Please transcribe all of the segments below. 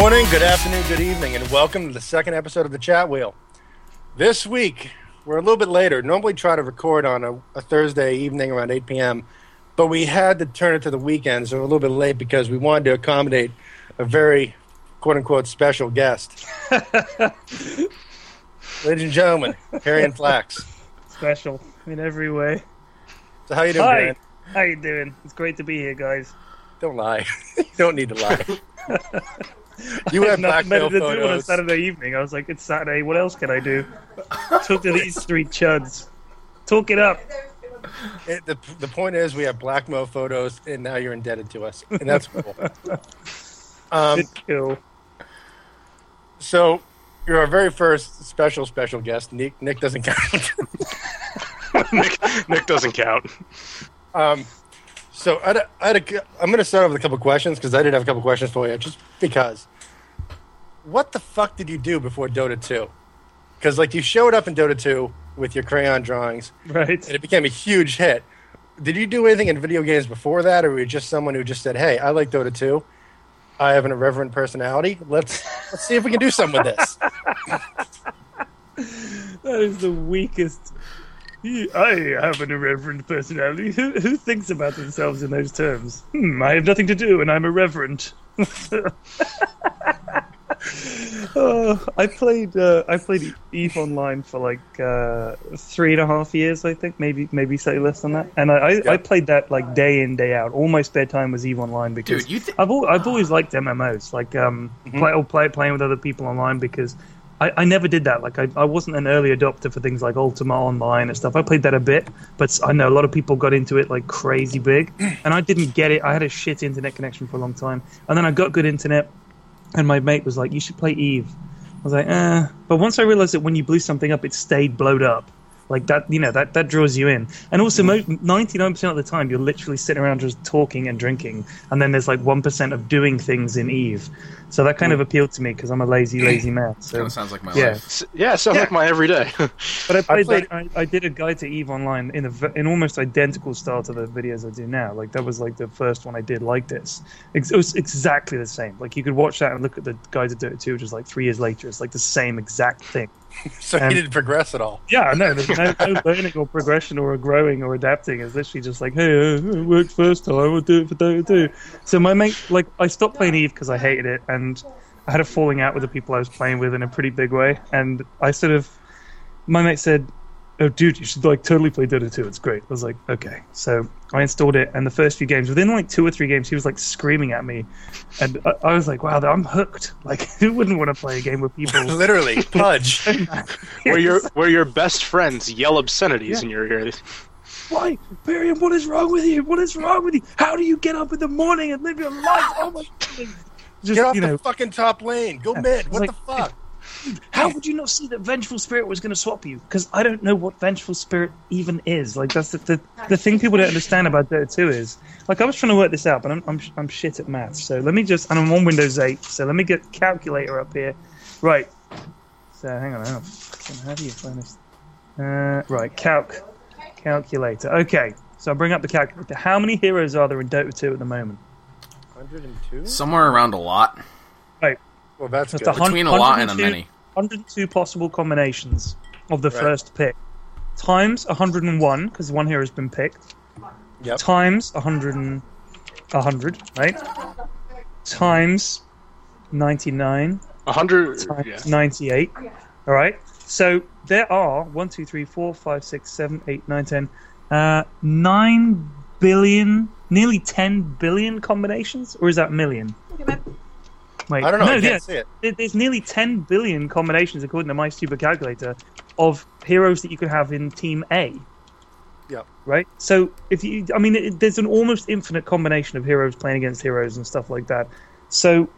morning, good afternoon, good evening, and welcome to the second episode of the Chat Wheel. This week, we're a little bit later. Normally, try to record on a, a Thursday evening around 8 p.m., but we had to turn it to the weekend, so we're a little bit late because we wanted to accommodate a very quote unquote special guest. Ladies and gentlemen, Pyrion Flax. Special in every way. So, how you doing, Hi. Darren? How you doing? It's great to be here, guys. Don't lie. you don't need to lie. you I have had nothing blackmail better to do on a. Saturday evening. I was like, it's Saturday. What else can I do? Talk to these three chuds. Talk it up. It, the, the point is, we have blackmail photos, and now you're indebted to us, and that's cool. Um, Good kill. so, you're our very first special, special guest. Nick, Nick doesn't count. Nick, Nick doesn't count. um, so, I had I had a, I'm going to start off with a couple questions because I did have a couple questions for you, just because. What the fuck did you do before Dota 2? Because, like, you showed up in Dota 2 with your crayon drawings, Right. and it became a huge hit. Did you do anything in video games before that, or were you just someone who just said, "Hey, I like Dota 2. I have an irreverent personality. Let's let's see if we can do something with this." That is the weakest. I have an irreverent personality. Who, who thinks about themselves in those terms? Hmm, I have nothing to do and I'm irreverent. Uh, I played uh, I played Eve Online for like uh, three and a half years, I think, maybe maybe slightly less than that. And I, I, I played that like day in day out. All my spare time was Eve Online because Dude, thi- I've al- I've always liked MMOs, like um play or play playing with other people online because I, I never did that. Like I, I wasn't an early adopter for things like Ultima Online and stuff. I played that a bit, but I know a lot of people got into it like crazy big, and I didn't get it. I had a shit internet connection for a long time, and then I got good internet, and my mate was like, "You should play Eve." I was like, "eh," but once I realized that when you blew something up, it stayed blowed up. Like that, you know, that, that draws you in. And also, mm. ninety nine percent of the time, you're literally sitting around just talking and drinking, and then there's like one percent of doing things in Eve. So that kind mm. of appealed to me because I'm a lazy, lazy man. So Kind of sounds like my yeah, life. S- Yeah, sounds Yeah. like my everyday. but I played, played- that. I, I did a guide to Eve Online in a v- in almost identical style to the videos I do now. Like that was like the first one I did like this. It was exactly the same. Like you could watch that and look at the guide to Dota 2, which is like three years later. It's like the same exact thing. So Um, he didn't progress at all. Yeah, no, there's no, no learning or progression or growing or adapting. It's literally just like, hey, uh, it worked first time, I'll do it for Dota 2. So my mate, like, I stopped playing Eve because I hated it, and I had a falling out with the people I was playing with in a pretty big way. And I sort of, my mate said, oh, dude, you should, like, totally play Dota 2. It's great. I was like, okay. So I installed it, and the first few games, within like two or three games, he was like screaming at me. And I, I was like, wow, I'm hooked. Like, who wouldn't want to play a game with people? Literally, pudge. where your where your best friends yell obscenities Yeah. in your ear. Why, Miriam? What is wrong with you? What is wrong with you? How do you get up in the morning and live your life? Oh my god! Just Get off you the fucking top lane. Go mid. What like- the fuck? How would you not see that Vengeful Spirit was going to swap you? Because I don't know what Vengeful Spirit even is. Like that's the, the the thing people don't understand about Dota 2 is like I was trying to work this out, but I'm I'm, I'm shit at maths. So let me just and I'm on Windows 8. So let me get calculator up here. Right. So hang on. Hang on. Fucking, How do you find this? Uh, right. Calc. Calculator. Okay. So I bring up the calculator. How many heroes are there in Dota 2 at the moment? 102. Somewhere around a lot. Right. Well, that's Just good. a hun- Between a lot and a 102 many. 102 possible combinations of the Right. first pick times 101 because one here has been picked Yep. times 100 and 100 right times 99 hundred. times Yeah. 98 all right so there are 1 2 3 4 5 6 7 8 9 10 uh, 9 billion nearly 10 billion combinations or is that million I don't know. No, I can't yeah, see it. there's nearly 10 billion combinations, according to my stupid calculator, of heroes that you could have in Team A. Yep. Right? So, if you, I mean, it, there's an almost infinite combination of heroes playing against heroes and stuff like that. So,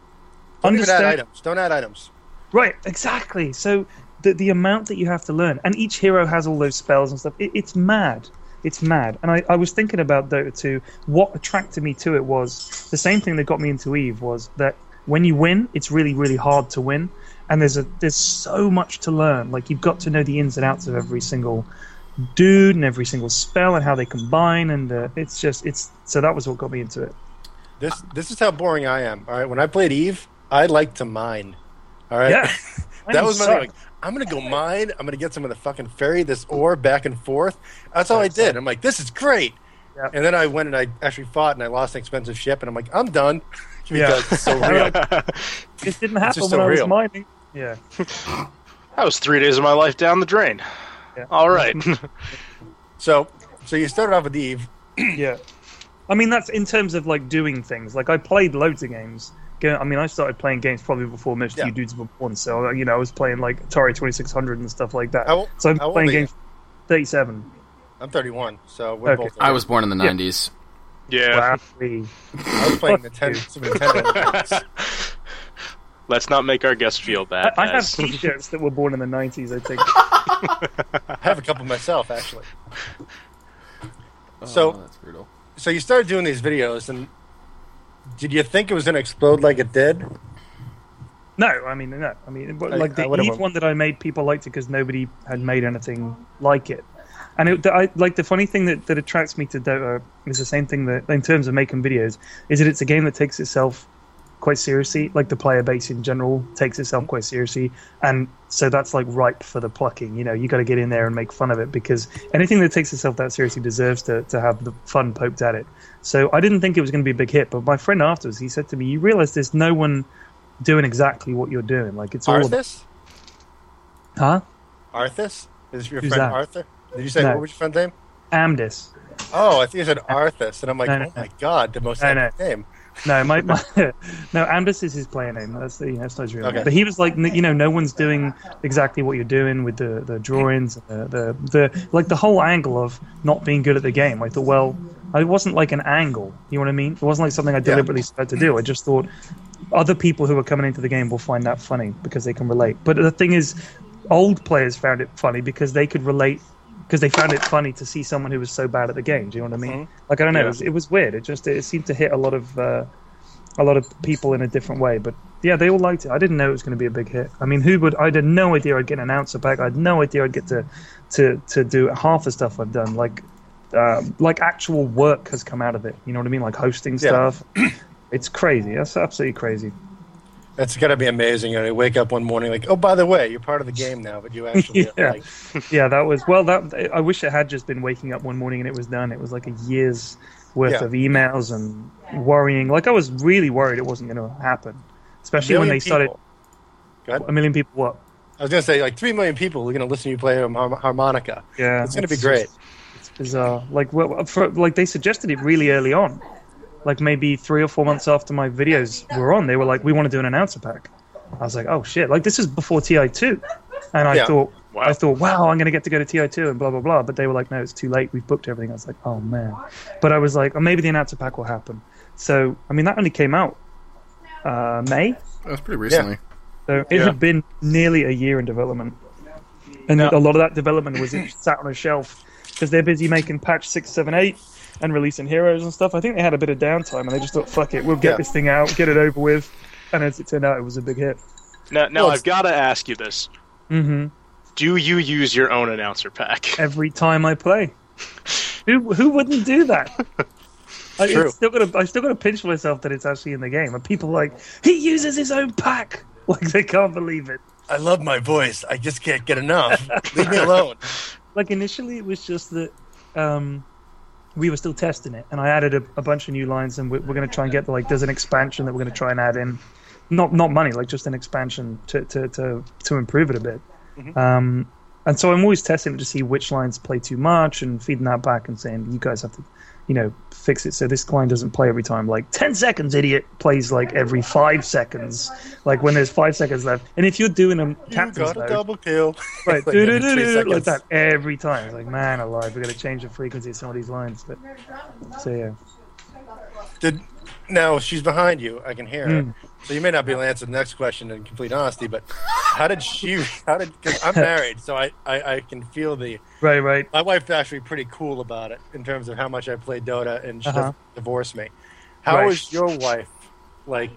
Don't even add understand. items. Don't add items. Right, exactly. So, the, the amount that you have to learn, and each hero has all those spells and stuff, it, it's mad. It's mad. And I, I was thinking about Dota 2. What attracted me to it was the same thing that got me into Eve was that when you win, it's really, really hard to win. And there's a there's so much to learn. Like you've got to know the ins and outs of every single dude and every single spell and how they combine. And uh, it's just it's so that was what got me into it. This this is how boring I am. All right, when I played Eve, I like to mine. All right. Yeah. that was my suck. thing. Like, I'm gonna go mine. I'm gonna get some of the fucking ferry this ore back and forth. That's all I did. I'm like, this is great. Yep. And then I went and I actually fought and I lost an expensive ship and I'm like, I'm done Yeah. it's so real. It didn't happen just when so I was real. mining. Yeah. That was three days of my life down the drain. Yeah. All right. so, so you started off with Eve. yeah. I mean, that's in terms of like doing things. Like I played loads of games. I mean, I started playing games probably before most Yeah. of you dudes were born. So uh, you know, I was playing like Atari Twenty Six Hundred and stuff like that. How, so I'm playing are you? games. Thirty-seven. I'm 31, so we're Okay. both. I was born in the Yeah. 90s. Yeah. Wow. I was playing Fuck Nintendo, you. Super Nintendo. Let's not make our guests feel bad. I, I have guys. T-shirts that were born in the nineties. I think. I have a couple myself actually. So- oh, that's brutal. So you started doing these videos, and did you think it was going to explode like it did? No, I mean no. I mean, like I the would've- Eve one that I made, people liked it because nobody had made anything like it. And it, I, like the funny thing that, that attracts me to Dota is the same thing that, in terms of making videos, is that it's a game that takes itself quite seriously. Like the player base in general takes itself quite seriously, and so that's like ripe for the plucking. You know, you got to get in there and make fun of it because anything that takes itself that seriously deserves to, to have the fun poked at it. So I didn't think it was going to be a big hit, but my friend afterwards he said to me, "You realize there's no one doing exactly what you're doing. Like it's all, Arthas? huh? Arthas? Is your Who's friend that? Arthur? Did you say No. what was your friend's name? Amdis. Oh, I think you said Arthas, and I'm like, No, no, oh my god, the most No, name. No, my, my no, Amdis is his player name. That's the that's not his real Okay. But he was like, you know, no one's doing exactly what you're doing with the the drawings, the, the the like the whole angle of not being good at the game. I thought, well, it wasn't like an angle. You know what I mean? It wasn't like something I deliberately started to do. I just thought other people who are coming into the game will find that funny because they can relate. But the thing is, old players found it funny because they could relate because they found it funny to see someone who was so bad at the game. Do you know what I mean? Like I don't know, Yeah. it, was, it was weird. It just it seemed to hit a lot of uh, a lot of people in a different way. But yeah, they all liked it. I didn't know it was going to be a big hit. I mean, who would? I had no idea I'd get an announcer back. I had no idea I'd get to to to do half the stuff I've done. Like um, like actual work has come out of it. You know what I mean? Like hosting Yeah. stuff. it's crazy. That's absolutely crazy. That's got to be amazing. You know, you wake up one morning like, oh, by the way, you're part of the game now, but you actually Yeah. like, yeah, that was well. That I wish it had just been waking up one morning and it was done. It was like a year's worth Yeah. of emails and worrying. Like I was really worried it wasn't going to happen, especially when they started. people. Go. A million people. What? I was going to say like three million people are going to listen to you play a harmonica. Yeah, It's going to be great. just- it's bizarre. Like, well, for, like they suggested it really early on, like maybe three or four months after my videos were on. They were like, "We want to do an announcer pack." I was like, "Oh shit!" Like this is before Ti two, and I Yeah. thought, Wow. I thought, "Wow, I'm going to get to go to Ti two and blah blah blah." But they were like, "No, it's too late. We've booked everything." I was like, "Oh man," but I was like, "Oh, maybe the announcer pack will happen." So, I mean, that only came out uh, May. That's pretty recently. So it Yeah. had been nearly a year in development, and Yeah. a lot of that development was sat on a shelf because they're busy making patch six, seven, eight, and releasing heroes and stuff. I think they had a bit of downtime, and they just thought, "Fuck it, we'll get Yeah. this thing out, get it over with." And as it turned out, it was a big hit. Now, now Well, I've got to ask you this: hmm Do you use your own announcer pack? Every time I play, who who wouldn't do that? I, true. still gonna, I still got to pinch myself that it's actually in the game, and people are like he uses his own pack, like they can't believe it. I love my voice. I just can't get enough. Leave me alone. like initially it was just that um, we were still testing it, and I added a, a bunch of new lines, and we're, we're going to try and get the, like there's an expansion that we're going to try and add in, not not money, like just an expansion to to to, to improve it a bit. Um, and so I'm always testing it to see which lines play too much, and feeding that back and saying you guys have to, you know, fix it so this line doesn't play every time. Like ten seconds, idiot plays like every five seconds, like when there's five seconds left. And if you're doing a You got a mode, double kill. Right, like that every time. It's like, man alive, we're gonna change the frequency of some of these lines. But so yeah, Did now she's behind you. I can hear her. Mm. So you may not be able to answer the next question in complete honesty, but how did she? How did? Because I'm married, so I, I I can feel the. right, right. My wife's actually pretty cool about it in terms of how much I play Dota, and she Uh-huh. doesn't divorce me. How Right. is your wife? Like,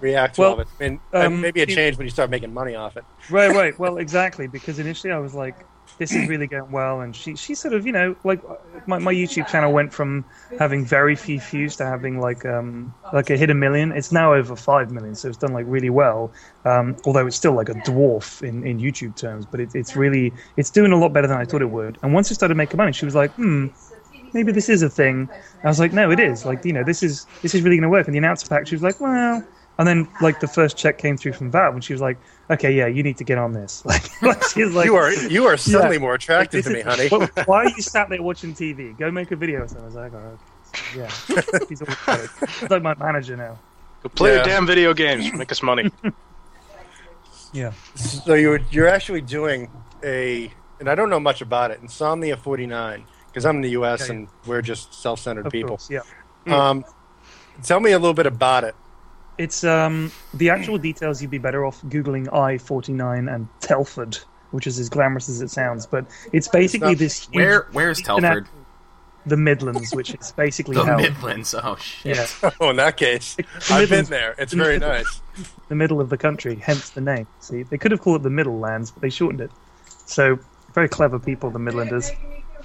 react to Well, all of it? I mean, um, maybe it changed when you start making money off it. Right, right. Well, exactly. Because initially I was like, this is really going well. And she, she sort of, you know, like my, my YouTube channel went from having very few views to having like, um, like a hit a million. It's now over 5 million. So it's done like really well. Um, although it's still like a dwarf in, in YouTube terms, but it, it's really, it's doing a lot better than I thought it would. And once it started making money, she was like, hmm, maybe this is a thing. I was like, no, it is. Like, you know, this is, this is really going to work. And the announcer pack, she was like, well, and then like the first check came through from Valve, and she was like, "Okay, yeah, you need to get on this." Like, like she like, you are you are suddenly more attractive this to me, is- honey. "Why- Why are you sat there watching TV? Go make a video. So I was like, "Oh, yeah, he's always. He's like my manager now. Go play Yeah. your damn video games. Make us money. Yeah, So you're you're actually doing a, and I don't know much about it. Insomnia 49, because I'm in the U.S. Okay. and we're just self-centered of people. course, yeah. Um, tell me a little bit about it. It's um the actual details. You'd be better off googling I forty nine and Telford, which is as glamorous as it sounds. But it's basically not- this huge Where where's Telford? the Midlands, which is basically The hell. Midlands. Oh shit. Yeah, Oh, in that case, The I've been there. It's very Midlands. nice. the middle of the country, hence the name. See, they could have called it the Middle Lands, but they shortened it. So very clever people, the Midlanders,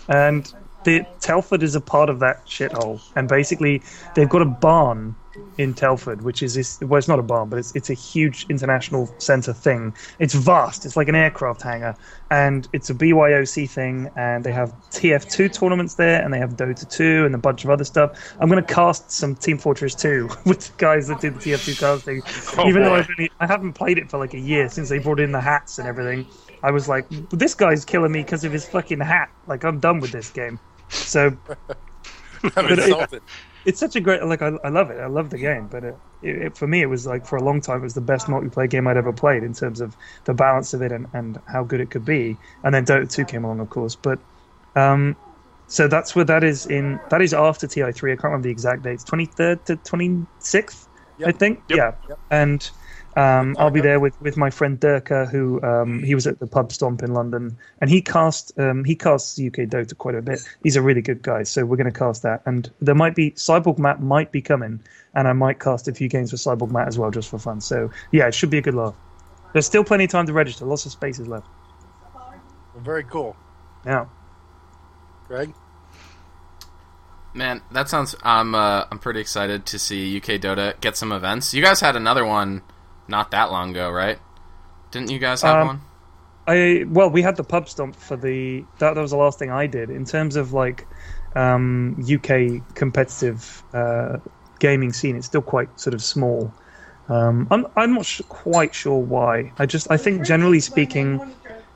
and the Telford is a part of that shithole. And basically, they've got a barn in Telford, which is this, well, it's not a barn, but it's it's a huge international centre thing. It's vast. It's like an aircraft hangar, and it's a BYOC thing. And they have TF2 tournaments there, and they have Dota 2 and a bunch of other stuff. I'm going to cast some Team Fortress 2 with the guys that did the TF2 casting, Oh, even though. I've only, I haven't played it for like a year since they brought in the hats and everything. I was like, this guy's killing me because of his fucking hat. Like, I'm done with this game. So I'm it- insulted. It's such a great like I, I love it. I love the game but it, it, it- for me it was like for a long time it was the best multiplayer game i'd ever played in terms of the balance of it and, and how good it could be. And then dota 2 came along of course but um so that's where that is in that is after ti3 i can't remember the exact dates 23rd to 26th i think? Yep. yeah. Yep. and um, I'll be there with, with my friend Durka, who um, he was at the pub stomp in London, and he cast um, he casts UK Dota quite a bit. He's a really good guy, so we're going to cast that. And there might be Cyborg Matt might be coming, and I might cast a few games for Cyborg Matt as well, just for fun. So yeah, it should be a good laugh. There's still plenty of time to register. Lots of spaces left. Very cool. Now, Greg? Man, that sounds. I'm uh, I'm pretty excited to see UK Dota get some events. You guys had another one not that long ago, right? Didn't you guys have Um, one? I well, we had the pub stomp for the that, that was the last thing I did in terms of like um, UK competitive uh, gaming scene. It's still quite sort of small. Um, I'm I'm not sh- quite sure why. I just I think generally speaking,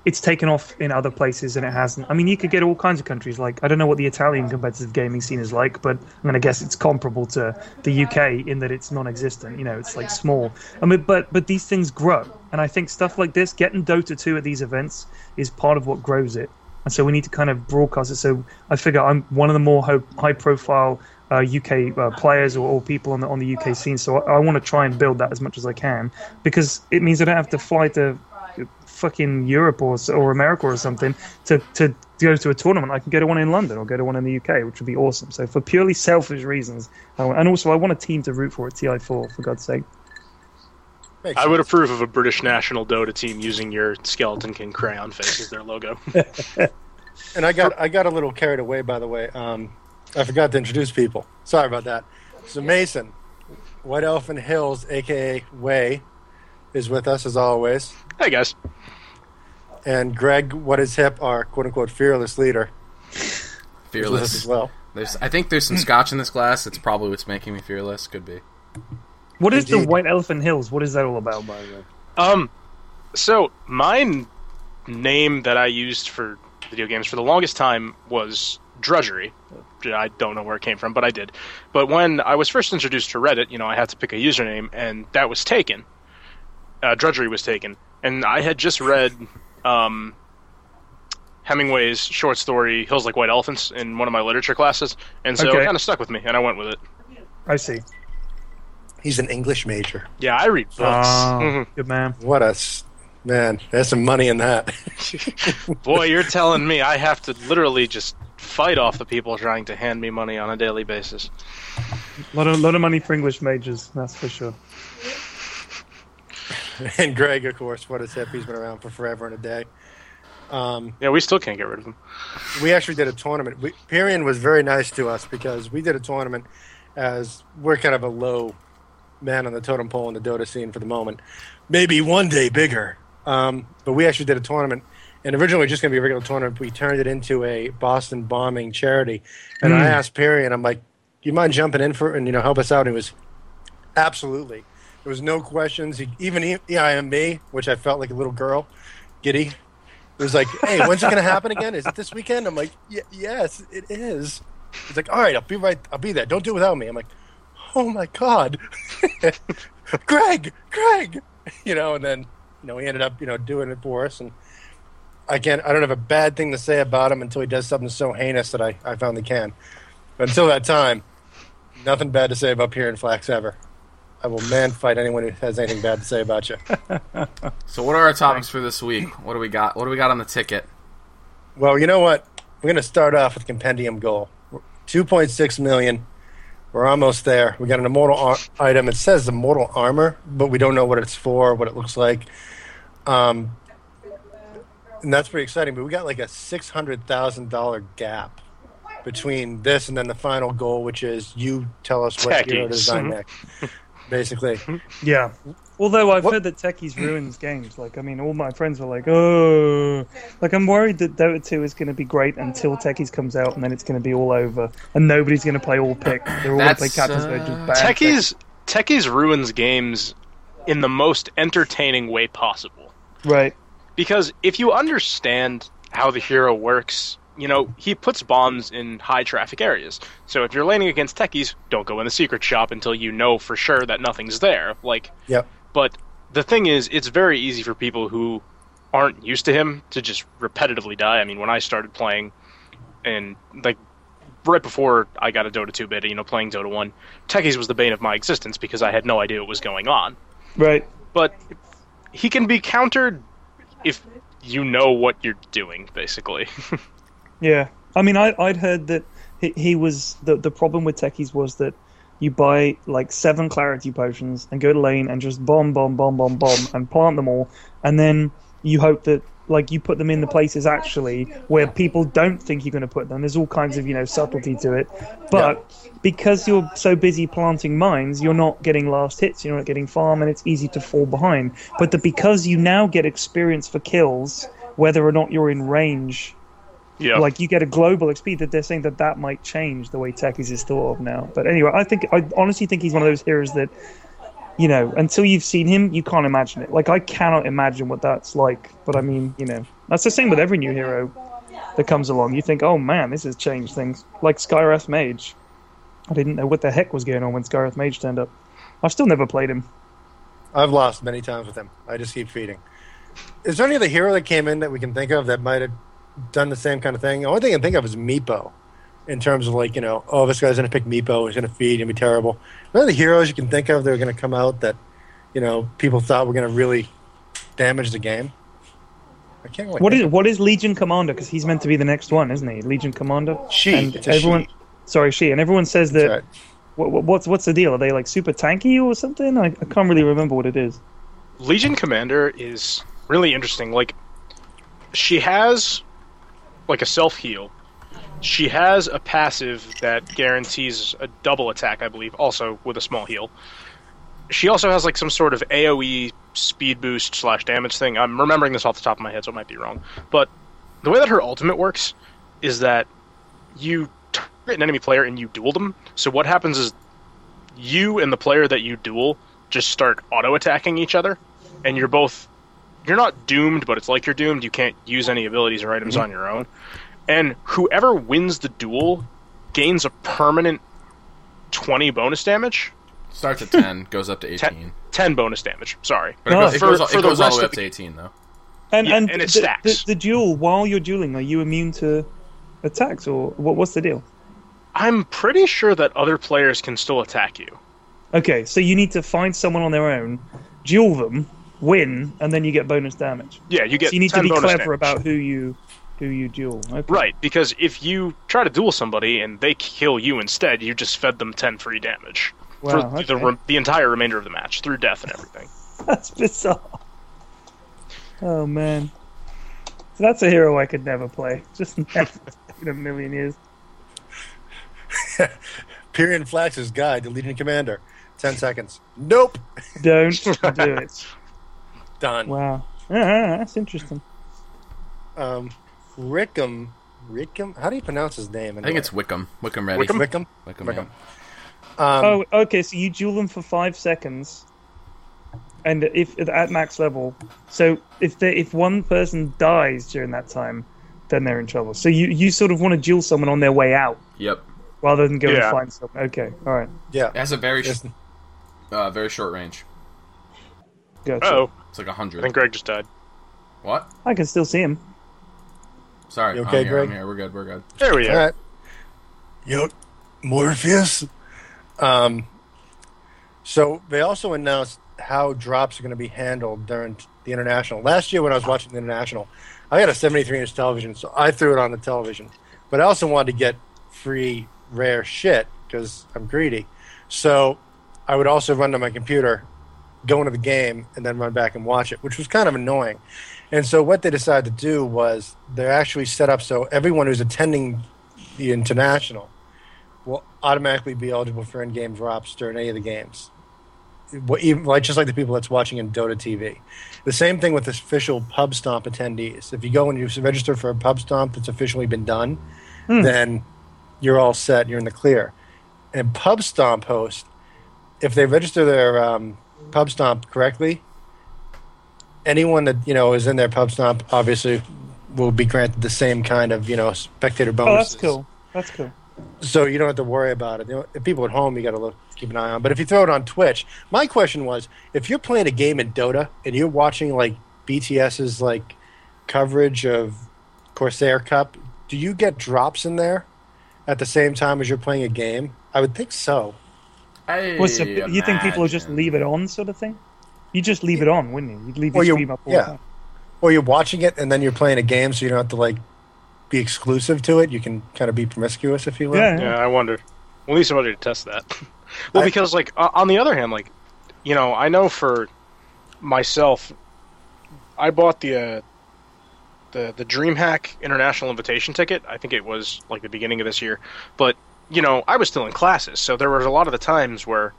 it's taken off in other places and it hasn't. I mean, you could get all kinds of countries. Like I don't know what the Italian competitive gaming scene is like, but I'm gonna guess it's comparable to the UK in that it's non-existent. You know, it's like small. I mean, but but these things grow, and I think stuff like this, getting Dota 2 at these events, is part of what grows it. And so we need to kind of broadcast it. So I figure I'm one of the more high-profile uh, UK uh, players or, or people on the on the UK scene. So I, I want to try and build that as much as I can because it means I don't have to fly to fucking Europe or or America or something to to go to a tournament. I can go to one in London or go to one in the UK, which would be awesome. So for purely selfish reasons, I want- and also I want a team to root for at TI4 for God's sake. I would approve of a British national Dota team using your Skeleton King crayon face as their logo. And I got I got a little carried away, by the way. Um, I forgot to introduce people. Sorry about that. So Mason, White Elephant Hills, aka Way, is with us as always. hey guys. And Greg, what is hip, our quote unquote fearless leader, is with us Fearless. as well. There's, I think there's some scotch in this glass. It's probably what's making me fearless. Could be. What is the White Elephant Hills? What is that all about, by the way? Um, so my name that I used for video games for the longest time was Drudgery. I don't know where it came from, but I did. But when I was first introduced to Reddit, you know, I had to pick a username, and that was taken. Uh, Drudgery was taken, and I had just read um, Hemingway's short story "Hills Like White Elephants" in one of my literature classes, and so Okay. it kind of stuck with me, and I went with it. I see. He's an English major. Yeah, I read books. Oh, Mhm. good man. What a man! There's some money in that. Boy, you're telling me I have to literally just fight off the people trying to hand me money on a daily basis. A lot of lot of money for English majors, that's for sure. and Greg, of course, what a tip. He's been around for forever and a day. Um, Yeah, we still can't get rid of him. we actually did a tournament. We, Pyrion was very nice to us because we did a tournament as we're kind of a low man on the totem pole in the Dota scene for the moment. Maybe one day bigger. Um, but we actually did a tournament, and originally it was just going to be a regular tournament. We turned it into a Boston bombing charity, and I asked Pyrion, I'm like, "Do you mind jumping in for and you know help us out?" And he was absolutely. There was no questions. He even EIM me, which I felt like a little girl, giddy. It was like, hey, when's it going to happen again? Is it this weekend? I'm like, yes, it is. He's like, all right, I'll be right. I'll be there. Don't do it without me. I'm like, oh my god, Greg, Greg, you know. And then, you know, he ended up, you know, doing it for us. And I can't. I don't have a bad thing to say about him until he does something so heinous that I, I finally can. But until that time, nothing bad to say about Pyrion Flax ever. I will man fight anyone who has anything bad to say about you. So what are our topics for this week? What do we got? What do we got on the ticket? Well, you know what? We're going to start off with compendium goal. 2.6 million. We're almost there. We got an immortal ar- item. It says immortal armor, but we don't know what it's for, what it looks like. Um, and that's pretty exciting. But we got like a six hundred thousand dollar gap between this and then the final goal, which is you tell us what hero to design next. Basically, Yeah. Although I've What- heard that techies ruins games. Like, I mean, all my friends were like, "Oh, like I'm worried that Dota 2 is going to be great until techies comes out, and then it's going to be all over, and nobody's going to play all pick. They're all going to play That's, captains uh, mode, bad Techies Techies ruins games in the most entertaining way possible. right? Because if you understand how the hero works, you know, he puts bombs in high traffic areas. So if you're laning against techies, don't go in the secret shop until you know for sure that nothing's there. Like yep. But the thing is, it's very easy for people who aren't used to him to just repetitively die. I mean, when I started playing, and like right before I got a Dota 2 beta, you know, playing Dota 1, Techies was the bane of my existence because I had no idea what was going on. Right. But he can be countered if you know what you're doing, basically. Yeah, I mean, I, I'd heard that he, he was the the problem with techies was that you buy like seven clarity potions and go to lane and just bomb, bomb, bomb, bomb, bomb, and plant them all, and then you hope that like you put them in the places actually where people don't think you're going to put them. There's all kinds of you know subtlety to it, but because you're so busy planting mines, you're not getting last hits, you're not getting farm, and it's easy to fall behind. But that because you now get experience for kills, whether or not you're in range yeah. like you get a global XP that they're saying that that might change the way techies is thought of now. But anyway, I think I honestly think he's one of those heroes that you know until you've seen him, you can't imagine it. Like I cannot imagine what that's like. But I mean, you know, that's the same with every new hero that comes along. You think, oh man, this has changed things. Like Skywrath Mage, I didn't know what the heck was going on when Skywrath Mage turned up. I've still never played him. I've lost many times with him. I just keep feeding. Is there any other hero that came in that we can think of that might have done the same kind of thing? The only thing I can think of is Meepo, in terms of like you know, oh, this guy's going to pick Meepo, he's going to feed, and be terrible. Are there other heroes you can think of that are going to come out that you know people thought were going to really damage the game? I can't. Really What think is what is Legion Commander? Because he's meant to be the next one, isn't he? Legion Commander. She. And It's a everyone. she. Sorry, she. And everyone says that. Right. What, what- what's what's the deal? Are they like super tanky or something? I, I can't really remember what it is. Legion Commander is really interesting. Like, she has like a self heal. She has a passive that guarantees a double attack, I believe, also with a small heal. She also has like some sort of AOE speed boost slash damage thing. I'm remembering this off the top of my head, so it might be wrong. But the way that her ultimate works is that you target an enemy player and you duel them. So what happens is you and the player that you duel just start auto attacking each other, and you're both you're not doomed, but it's like you're doomed. You can't use any abilities or items mhm. on your own. And whoever wins the duel gains a permanent 20 bonus damage. Starts at ten, goes up to eighteen. 10 bonus damage, sorry. But it goes, it For- goes, for it the goes all the rest way up to eighteen though. And Yeah, and, and it the, stacks. The, the duel while you're dueling, are you immune to attacks or what? What's the deal? I'm pretty sure that other players can still attack you. Okay, so you need to find someone on their own, duel them, win, and then you get bonus damage. Yeah, you get So you need to be clever damage. about who you who you duel. Okay. Right, because if you try to duel somebody and they kill you instead, you just fed them 10 free damage Wow, for the, re- the entire remainder of the match through death and everything. That's bizarre. Oh man. So that's a hero I could never play. Just never in a million years. Pyrion Flax's guide to Legion Commander. Ten seconds. Nope. Don't do it. Done. Wow. Ah, that's interesting. Um, Rickham. Rickham. How do you pronounce his name? I think it's Wickham. Wickham ready. Wickham? Wickham. Wickham. Wickham. yeah. Um, oh, okay. So you duel them for five seconds, and if at max level, so if they, if one person dies during that time, then they're in trouble. So you you sort of want to duel someone on their way out Yep. rather than go Yeah. and find someone. Okay, all right, yeah. It has a very, sh- uh, very short range. gotcha. Oh, It's like a hundred. think Greg just died. What? I can still see him. Sorry. You okay, I'm here, Greg? I'm here. We're good. We're good. There we All are. right. Yo, Morpheus. Um, so they also announced how drops are going to be handled during the international. Last year, when I was watching the international, I had a 73 inch television, so I threw it on the television. But I also wanted to get free, rare shit because I'm greedy. So I would also run to my computer, go into the game, and then run back and watch it, which was kind of annoying. And so what they decided to do was they're actually set up so everyone who's attending the international will automatically be eligible for in-game drops during any of the games. What- Even like just like the people that's watching in Dota TV. The same thing with official pub stomp attendees. If you go and you register for a pub stomp that's officially been done, then you're all set. You're in the clear. And pub stomp host, if they register their um, pub stomp correctly, anyone that you know is in their pub stomp obviously will be granted the same kind of you know spectator Oh, that's cool. That's cool. So you don't have to worry about it. You know, if people at home, you got to look, keep an eye on. But if you throw it on Twitch, my question was: if you're playing a game in Dota and you're watching like BTS's like coverage of Corsair Cup, do you get drops in there at the same time as you're playing a game? I would think so. I What's the, you think people would just leave it on, sort of thing? You just leave it on, wouldn't you? You'd leave Or your you- stream up all yeah. time. Or you're watching it and then you're playing a game, so you don't have to like be exclusive to it. You can kind of be promiscuous, if you will. Yeah, Yeah, I wonder. We'll need somebody to test that. well, I- because like o- on the other hand, like you know, I know for myself, I bought the uh, the the DreamHack International Invitation ticket. I think it was like the beginning of this year, but you know, I was still in classes, so there was a lot of the times where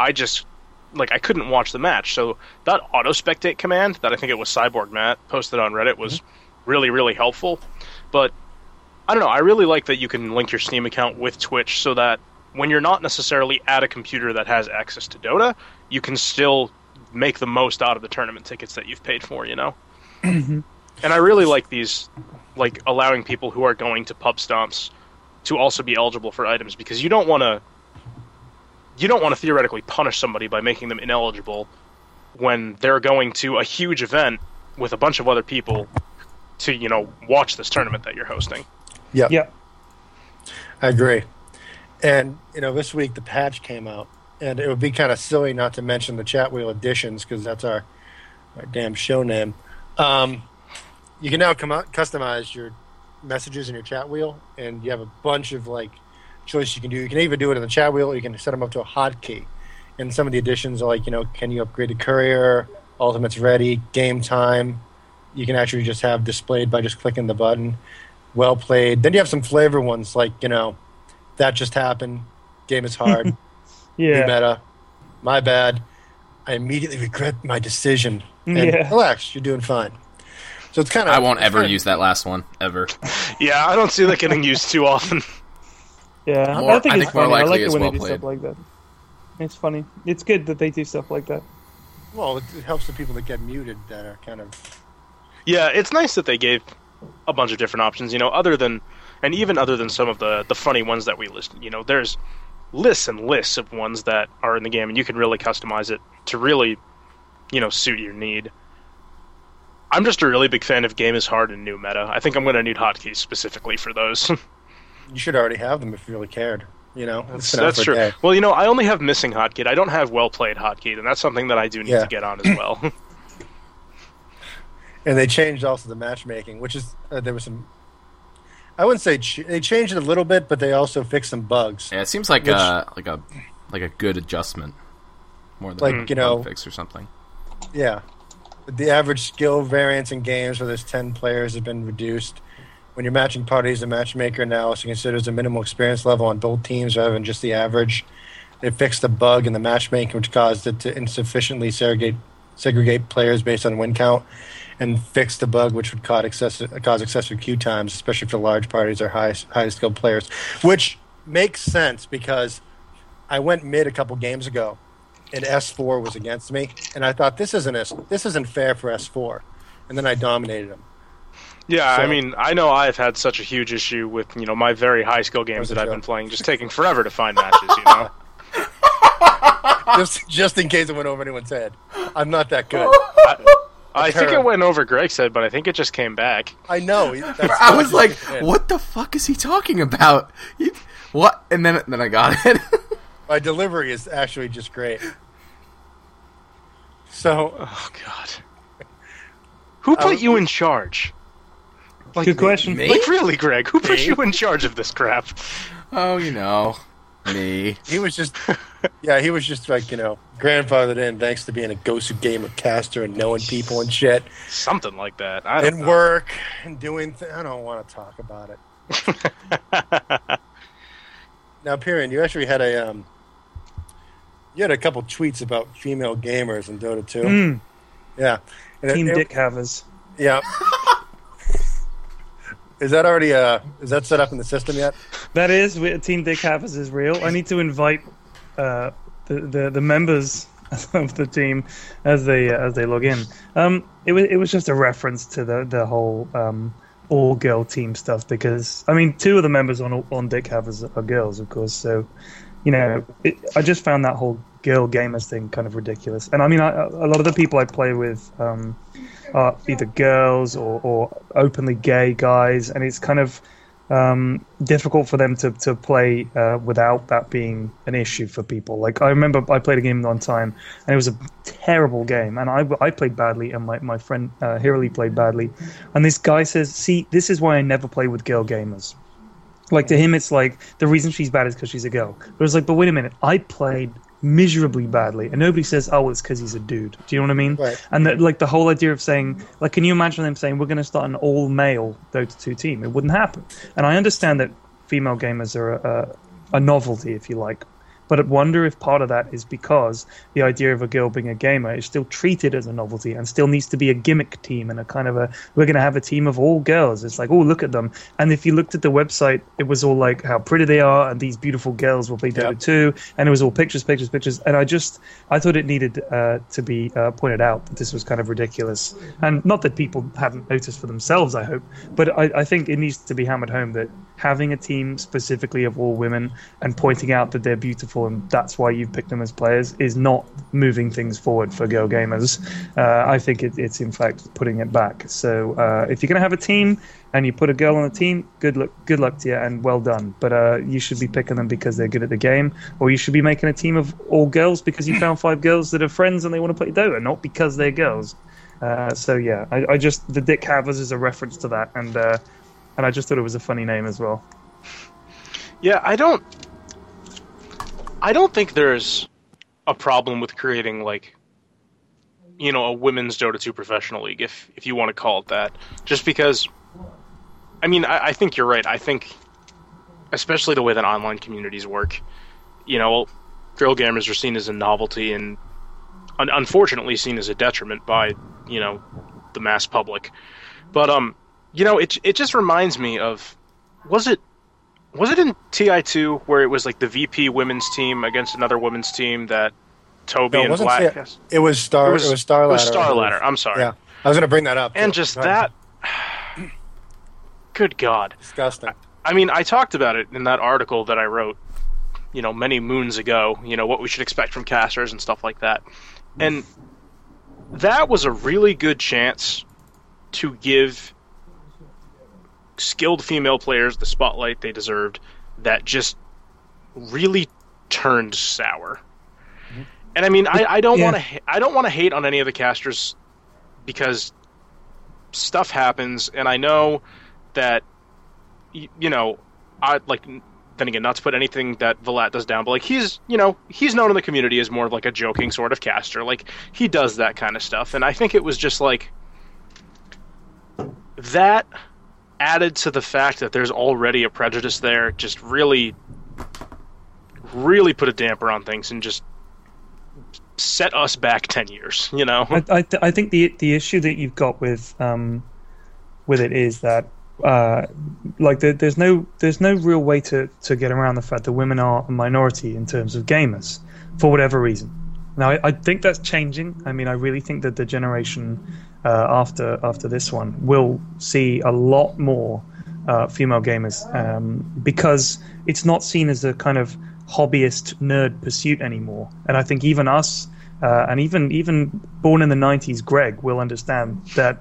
I just like I couldn't watch the match. So that auto spectate command that I think it was Cyborg Matt posted on Reddit was mm-hmm. really really helpful. But I don't know. I really like that you can link your Steam account with Twitch so that when you're not necessarily at a computer that has access to Dota, you can still make the most out of the tournament tickets that you've paid for. You know. Mm-hmm. and I really like these, like allowing people who are going to pub stomps to also be eligible for items because you don't want to. You don't want to theoretically punish somebody by making them ineligible when they're going to a huge event with a bunch of other people to you know watch this tournament that you're hosting. Yeah. Yeah. I agree. And you know, this week the patch came out, and it would be kind of silly not to mention the chat wheel editions because that's our our damn show name. Um, you can now come out customize your messages in your chat wheel, and you have a bunch of like choices you can do. You can even do it in the chat wheel, or you can set them up to a hotkey. And some of the additions are like, you know, can you upgrade the courier? Ultimate's ready. Game time. You can actually just have displayed by just clicking the button. Well played. Then you have some flavor ones like, you know, that just happened. Game is hard. New Yeah. meta. My bad. I immediately regret my decision. And Yeah. relax, you're doing fine. So it's kind of. I won't ever use that last one ever. Yeah, I don't see that getting used too often. Yeah. More- I think I it's think more funny. I likely like it is when well they do played. stuff like that. It's funny. It's good that they do stuff like that. Well, it, it helps the people that get muted that are kind of. Yeah, it's nice that they gave a bunch of different options. You know, other than and even other than some of the the funny ones that we listed. You know, there's lists and lists of ones that are in the game, and you can really customize it to really, you know, suit your need. I'm just a really big fan of game is hard and new meta. I think I'm going to need hotkeys specifically for those. You should already have them if you really cared. You know, that's It's been out that's true. day. Well, you know, I only have missing hotkey. I don't have well played hotkey, and that's something that I do need Yeah. to get on as well. And they changed also the matchmaking, which is uh, there was some. I wouldn't say ch- they changed it a little bit, but they also fixed some bugs. Yeah, it seems like Which- a like a like a good adjustment, more than Like, you know- bug fix or something. Yeah. The average skill variance in games where there's 10 players has been reduced. When you're matching parties, the matchmaker now also considers a minimal experience level on both teams rather than just the average. They fixed a bug in the matchmaking which caused it to insufficiently segregate, segregate players based on win count, and fixed the bug which would cause excessive, cause excessive queue times, especially for large parties or high, high skilled players. Which makes sense because I went mid a couple games ago and S4 was against me, and I thought this isn't S- this isn't fair for S4, and then I dominated him. Yeah, So- I mean, I know I've had such a huge issue with you know my very high skill games that I've joke. been playing, just taking forever to find matches. You know, just just in case it went over anyone's head, I'm not that good. I, I think it went over Greg's head, but I think it just came back. I know. That's I was like, what? "What the fuck is he talking about?" He- what? And then then I got it. My delivery is actually just great. So Oh God, who put Um, you in charge? Like, Good question. Me? Like really, Greg, who put Me? you in charge of this crap? oh, you know, me. he was just, yeah, he was just like you know grandfathered in thanks to being a Gosu gamer caster and knowing people and shit, Something like that. I don't and know. work and doing. Th- I don't want to talk about it. Now, Pyrion, you actually had a um, you had a couple tweets about female gamers in Dota 2. Mm, Yeah, And it- team it- dick havers. Yeah. is that already uh? Is that set up in the system yet? That is, we- Team Dick Havers is real. I need to invite uh, the, the the members of the team as they uh, as they log in. Um, it was it was just a reference to the the whole um, all girl team stuff because I mean two of the members on on Dick Havers are girls, of course. So you know, it, I just found that whole girl gamers thing kind of ridiculous. And I mean, I, a lot of the people I play with. Um, are either girls or, or openly gay guys, and it's kind of um, difficult for them to, to play uh, without that being an issue for people. Like I remember I played a game one time, and it was a terrible game, and I, I played badly, and my, my friend uh, played badly, and this guy says, "See, this is why I never play with girl gamers." Like to him, it's like the reason she's bad is because she's a girl. But it's like, but wait a minute, I played miserably badly, and nobody says, "Oh, it's because he's a dude." Do you know what I mean? Right. And that, like the whole idea of saying, like, can you imagine them saying, "We're going to start an all-male Dota 2 team"? It wouldn't happen. And I understand that female gamers are a, a, a novelty, if you like. But I wonder if part of that is because the idea of a girl being a gamer is still treated as a novelty and still needs to be a gimmick team and a kind of a we're going to have a team of all girls. It's like, oh, look at them. And if you looked at the website, it was all like how pretty they are and these beautiful girls will play Dota Yep. 2. And it was all pictures, pictures, pictures. And I just, I thought it needed uh, to be uh, pointed out that this was kind of ridiculous. And not that people haven't noticed for themselves, I hope, but I, I think it needs to be hammered home that having a team specifically of all women and pointing out that they're beautiful and that's why you've picked them as players is not moving things forward for girl gamers. Uh, I think it, it's in fact putting it back. So uh, if you're going to have a team and you put a girl on the team, good luck, good luck to you and well done. But uh, you should be picking them because they're good at the game, or you should be making a team of all girls because you found five girls that are friends and they want to play Dota, not because they're girls. Uh, so yeah, I, I just the Dick Havers is a reference to that, and uh, and I just thought it was a funny name as well. Yeah, I don't. I don't think there's a problem with creating like, you know, a women's Dota 2 professional league, if if you want to call it that. Just because, I mean, I, I think you're right. I think, especially the way that online communities work, you know, girl gamers are seen as a novelty and, un- unfortunately, seen as a detriment by you know the mass public. But um, you know, it it just reminds me of, was it was it in TI2 where it was like the VP women's team against another women's team that Toby No, it and Black? T- yes. It was Star. It was, Star It Ladder. was I Star. Ladder. I'm sorry. Yeah, I was going to bring that up. And too. just that. Good God. disgusting. I mean, I talked about it in that article that I wrote, you know, many moons ago, you know, what we should expect from casters and stuff like that. And that was a really good chance to give skilled female players the spotlight they deserved that just really turned sour. Mm-hmm. And I mean, I, I don't Yeah. want to I don't want to hate on any of the casters because stuff happens, and I know that you know I like then again, not to put anything that Velat does down, but like he's you know he's known in the community as more of like a joking sort of caster. Like he does that kind of stuff, and I think it was just like that added to the fact that there's already a prejudice there. Just really, really put a damper on things and just set us back ten years. You know, I I, th- I think the the issue that you've got with um with it is that uh, like there, there's no there's no real way to, to get around the fact that women are a minority in terms of gamers for whatever reason. Now I, I think that's changing. I mean, I really think that the generation uh, after after this one we'll see a lot more uh, female gamers um, because it's not seen as a kind of hobbyist nerd pursuit anymore. And I think even us uh, and even even born in the '90s, Greg will understand that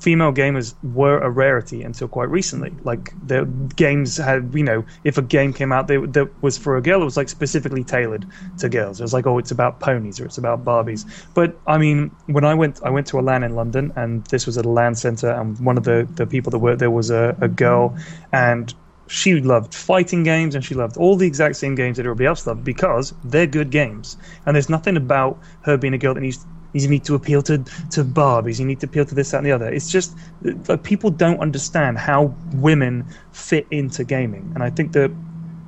female gamers were a rarity until quite recently. Like the games had, you know, if a game came out that, that was for a girl, it was like specifically tailored to girls. It was like, oh, it's about ponies or it's about Barbies. But I mean, when I went, I went to a LAN in London, and this was at a LAN center, and one of the the people that worked there was a, a girl, and she loved fighting games and she loved all the exact same games that everybody else loved because they're good games. And there's nothing about her being a girl that needs you need to appeal to to Barbies. You need to appeal to this, that, and the other. It's just like people don't understand how women fit into gaming, and I think that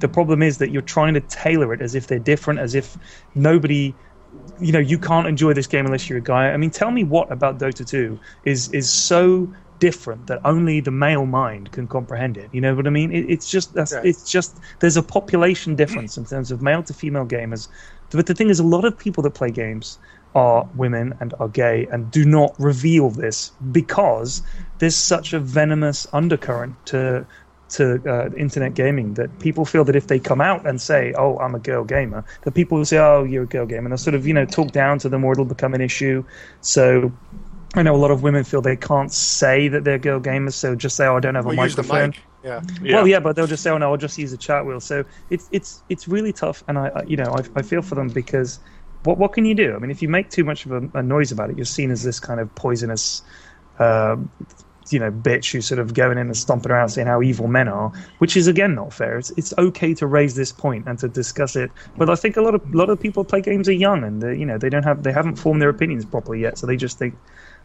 the problem is that you're trying to tailor it as if they're different, as if nobody. You know, you can't enjoy this game unless you're a guy. I mean, tell me what about Dota 2 is is so different that only the male mind can comprehend it. You know what I mean? It, it's just that's, right. it's just there's a population difference in terms of male to female gamers. But the thing is, a lot of people that play games are women and are gay and do not reveal this because there's such a venomous undercurrent to to uh, internet gaming that people feel that if they come out and say, "Oh, I'm a girl gamer," that people will say, "Oh, you're a girl gamer," and they'll sort of you know talk down to them, or it'll become an issue. So. I know a lot of women feel they can't say that they're girl gamers, so just say, "Oh, I don't have a microphone." Mic. Yeah. yeah. Well, yeah, but they'll just say, "Oh no, I'll just use a chat wheel." So it's it's it's really tough, and I, I you know I, I feel for them because what what can you do? I mean, if you make too much of a, a noise about it, you're seen as this kind of poisonous, uh, you know, bitch who's sort of going in and stomping around saying how evil men are, which is again not fair. It's it's okay to raise this point and to discuss it, but I think a lot of a lot of people play games are young and you know they don't have they haven't formed their opinions properly yet, so they just think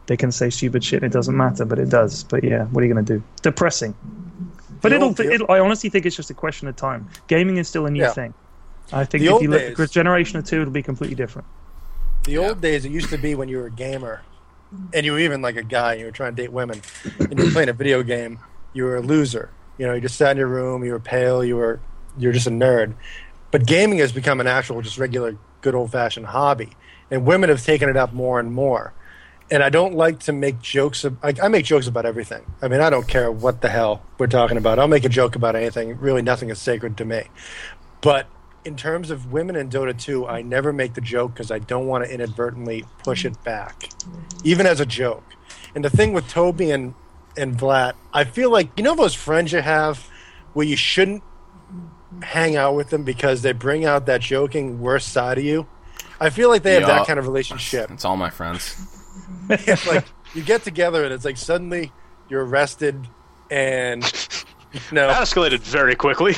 they can say stupid shit and it doesn't matter, but it does. But yeah, what are you going to do? Depressing. But it'll, it'll, I honestly think it's just a question of time. Gaming is still a new yeah. thing. I think the if you look at a generation or two, it'll be completely different. The yeah. old days, it used to be when you were a gamer, and you were even like a guy, and you were trying to date women, and you were playing a video game. You were a loser. You know, you just sat in your room. You were pale. You were you're just a nerd. But gaming has become an actual, just regular, good old fashioned hobby, and women have taken it up more and more. And I don't like to make jokes. Of, I, I make jokes about everything. I mean, I don't care what the hell we're talking about. I'll make a joke about anything. Really, nothing is sacred to me. But in terms of women in Dota 2, I never make the joke because I don't want to inadvertently push it back, even as a joke. And the thing with Toby and and Vlad, I feel like you know those friends you have where you shouldn't hang out with them because they bring out that joking worst side of you. I feel like they have that kind of relationship. It's all my friends. it's like you get together and it's like suddenly you're arrested and you know that escalated very quickly.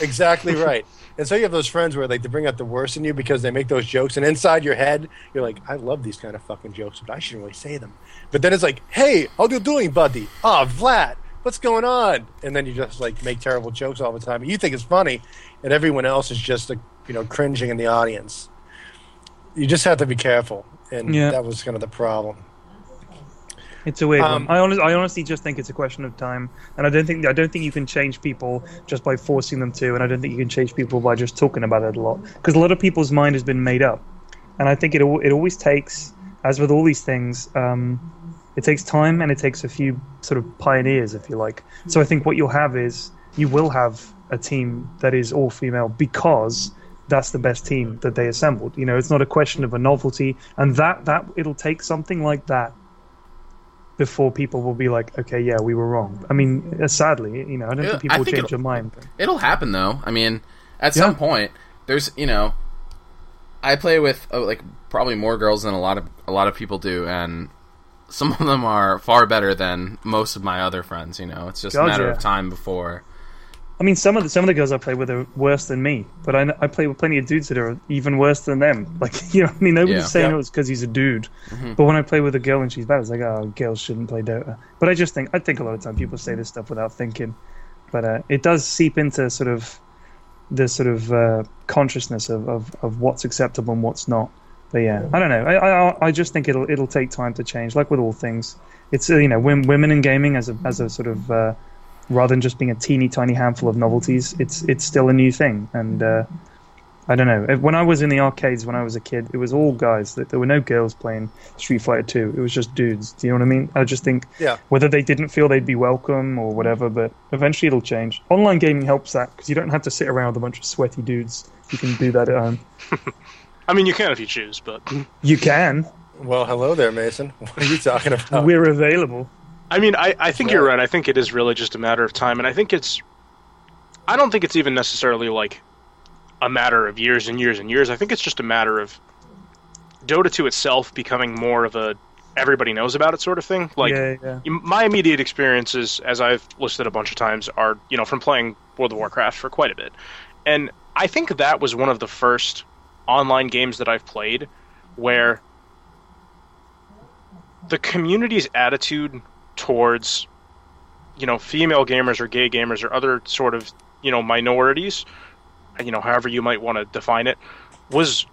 exactly right. And so you have those friends where like they bring out the worst in you because they make those jokes, and inside your head you're like, I love these kind of fucking jokes, but I shouldn't really say them. But then it's like, Hey, how you doing, buddy? Ah, oh, Vlad, what's going on? And then you just like make terrible jokes all the time. You think it's funny, and everyone else is just like you know cringing in the audience. You just have to be careful, and yeah. that was kind of the problem. It's a weird um, one. I honestly, I honestly just think it's a question of time, and I don't think I don't think you can change people just by forcing them to, and I don't think you can change people by just talking about it a lot because a lot of people's mind has been made up, and I think it it always takes, as with all these things, um, it takes time and it takes a few sort of pioneers, if you like. So I think what you'll have is you will have a team that is all female because that's the best team that they assembled. You know, it's not a question of a novelty, and that that it'll take something like that before people will be like, okay, yeah, we were wrong. I mean, uh, sadly, you know, I don't think people will change their mind. It'll happen though. I mean, at yeah. some point, there's, you know, I play with oh, like probably more girls than a lot of a lot of people do, and some of them are far better than most of my other friends. You know, it's just God, a matter yeah. of time before I mean, some of the some of the girls I play with are worse than me, but I, I play with plenty of dudes that are even worse than them. Like you know, I mean, nobody's Yeah. saying Yeah. oh, it's because he's a dude. But when I play with a girl and she's bad, it's like oh, girls shouldn't play Dota. But I just think I think a lot of time people say this stuff without thinking, but uh, it does seep into sort of the sort of uh, consciousness of, of, of what's acceptable and what's not. But yeah, I don't know. I, I I just think it'll it'll take time to change. Like with all things, it's uh, you know wom- women in gaming as a as a sort of uh, rather than just being a teeny tiny handful of novelties, it's it's still a new thing. And uh, I don't know. When I was in the arcades when I was a kid, it was all guys. There were no girls playing Street Fighter Two. It was just dudes. Do you know what I mean? I just think Yeah. whether they didn't feel they'd be welcome or whatever, but eventually it'll change. Online gaming helps that because you don't have to sit around with a bunch of sweaty dudes. You can do that at home. I mean, you can if you choose, but You can. Well, hello there, Mason. What are you talking about? We're available. I mean, I, I think you're right. I think it is really just a matter of time, and I think it's. I don't think it's even necessarily like a matter of years and years and years. I think it's just a matter of Dota 2 itself becoming more of a everybody knows about it sort of thing. Like yeah, yeah. my immediate experiences, as I've listed a bunch of times, are you know from playing World of Warcraft for quite a bit, and I think that was one of the first online games that I've played where the community's attitude towards you know female gamers or gay gamers or other sort of you know minorities, you know however you might want to define it, was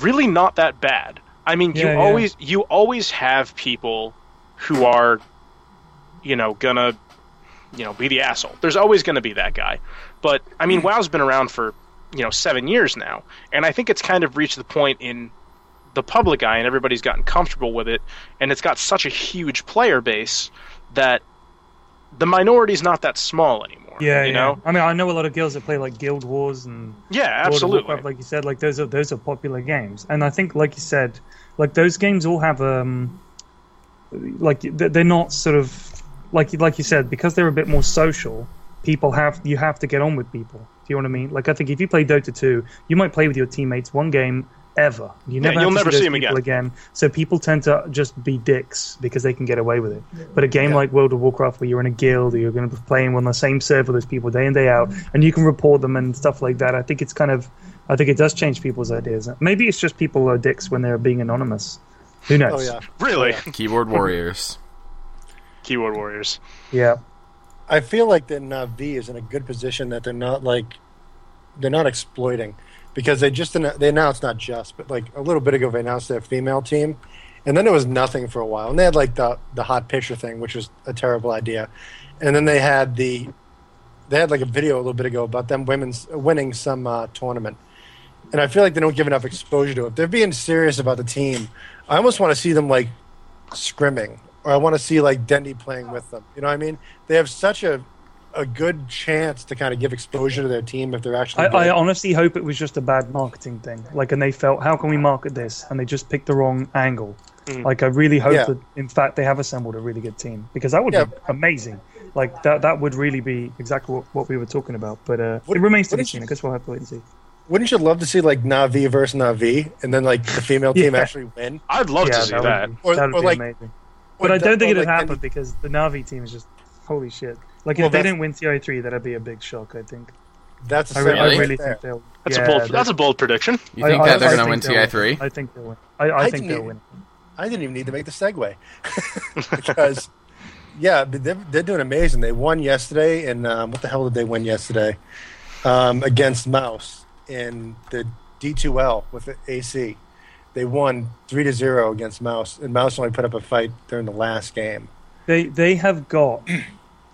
really not that bad. I mean, you Yeah, yeah. always you always have people who are, you know, gonna, you know, be the asshole. There's always gonna be that guy. But I mean, hmm. WoW's been around for you know seven years now, and I think it's kind of reached the point in the public eye, and everybody's gotten comfortable with it, and it's got such a huge player base that the minority's not that small anymore. Yeah, you yeah. know. I mean, I know a lot of girls that play like Guild Wars and Yeah, absolutely. Warcraft, like you said, like those are those are popular games, and I think, like you said, like those games all have um, like they're not sort of like like you said because they're a bit more social. People have you have to get on with people. Do you know what I mean? Like I think if you play Dota two, you might play with your teammates one game ever. You never yeah, you'll never see, see those 'em people again. So people tend to just be dicks because they can get away with it. But a game Yeah. like World of Warcraft, where you're in a guild, or you're going to be playing on the same server with those people day in day out, mm. and you can report them and stuff like that. I think it's kind of, I think it does change people's ideas. Maybe it's just people are dicks when they're being anonymous. Who knows? Oh knows? yeah. Really, oh, Keyboard warriors. keyboard warriors. yeah. I feel like that Navi is in a good position that they're not like they're not exploiting because they just they announced not just but like a little bit ago they announced their female team and then it was nothing for a while and they had like the the hot picture thing which was a terrible idea and then they had the they had like a video a little bit ago about them women's winning some uh, tournament and I feel like they don't give enough exposure to it. If they're being serious about the team, I almost want to see them like scrimming, or I want to see like Dendy playing with them. You know what I mean? They have such a a good chance to kind of give exposure to their team if they're actually. I. I honestly hope it was just a bad marketing thing. Like, and they felt, how can we market this? And they just picked the wrong angle. Mm. Like, I really hope Yeah. that, in fact, they have assembled a really good team because that would Yeah. be amazing. Like, that that would really be exactly what, what we were talking about. But uh, What- it remains to what be is- seen. I guess we'll have to wait and see. Wouldn't you love to see like Navi versus Navi, and then like the female team Yeah. actually win? I'd love yeah, to see that that. would be, Or- that would or be like- amazing. But I don't think it'd like happen Dendy- because the Navi team is just holy shit. Like, Well, if they didn't win TI3, that'd be a big shock, I think. That's a I, re- I Really? really think they'll. That's yeah, a bold. they- That's a bold prediction. You think I- that I- they're going to win think they'll TI3? I think they'll win. I, I, I think they'll win. I didn't even need to make the segue because, yeah, they're, they're doing amazing. They won yesterday, and um, what the hell did they win yesterday? Um, against Mouse in the D2L with the AC. They won three to zero against Mouse, and Mouse only put up a fight during the last game. They they have got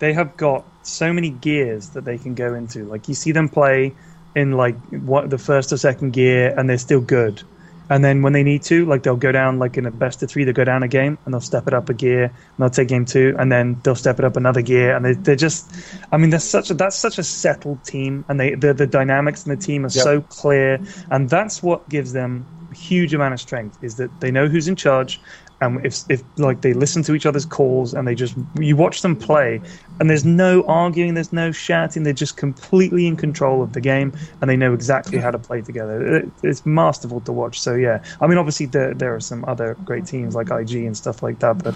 they have got so many gears that they can go into. Like you see them play in like what the first or second gear, and they're still good. And then when they need to, like they'll go down like in a best of three, they'll go down a game and they'll step it up a gear and they'll take game two and then they'll step it up another gear and they, they're just, I mean, that's such a that's such a settled team and they the, the dynamics in the team are Yep. so clear and that's what gives them a huge amount of strength is that they know who's in charge and if if like they listen to each other's calls and they just you watch them play, and there's no arguing, there's no shouting, they're just completely in control of the game, and they know exactly how to play together. It, it's masterful to watch. So yeah, I mean obviously there there are some other great teams like IG and stuff like that, but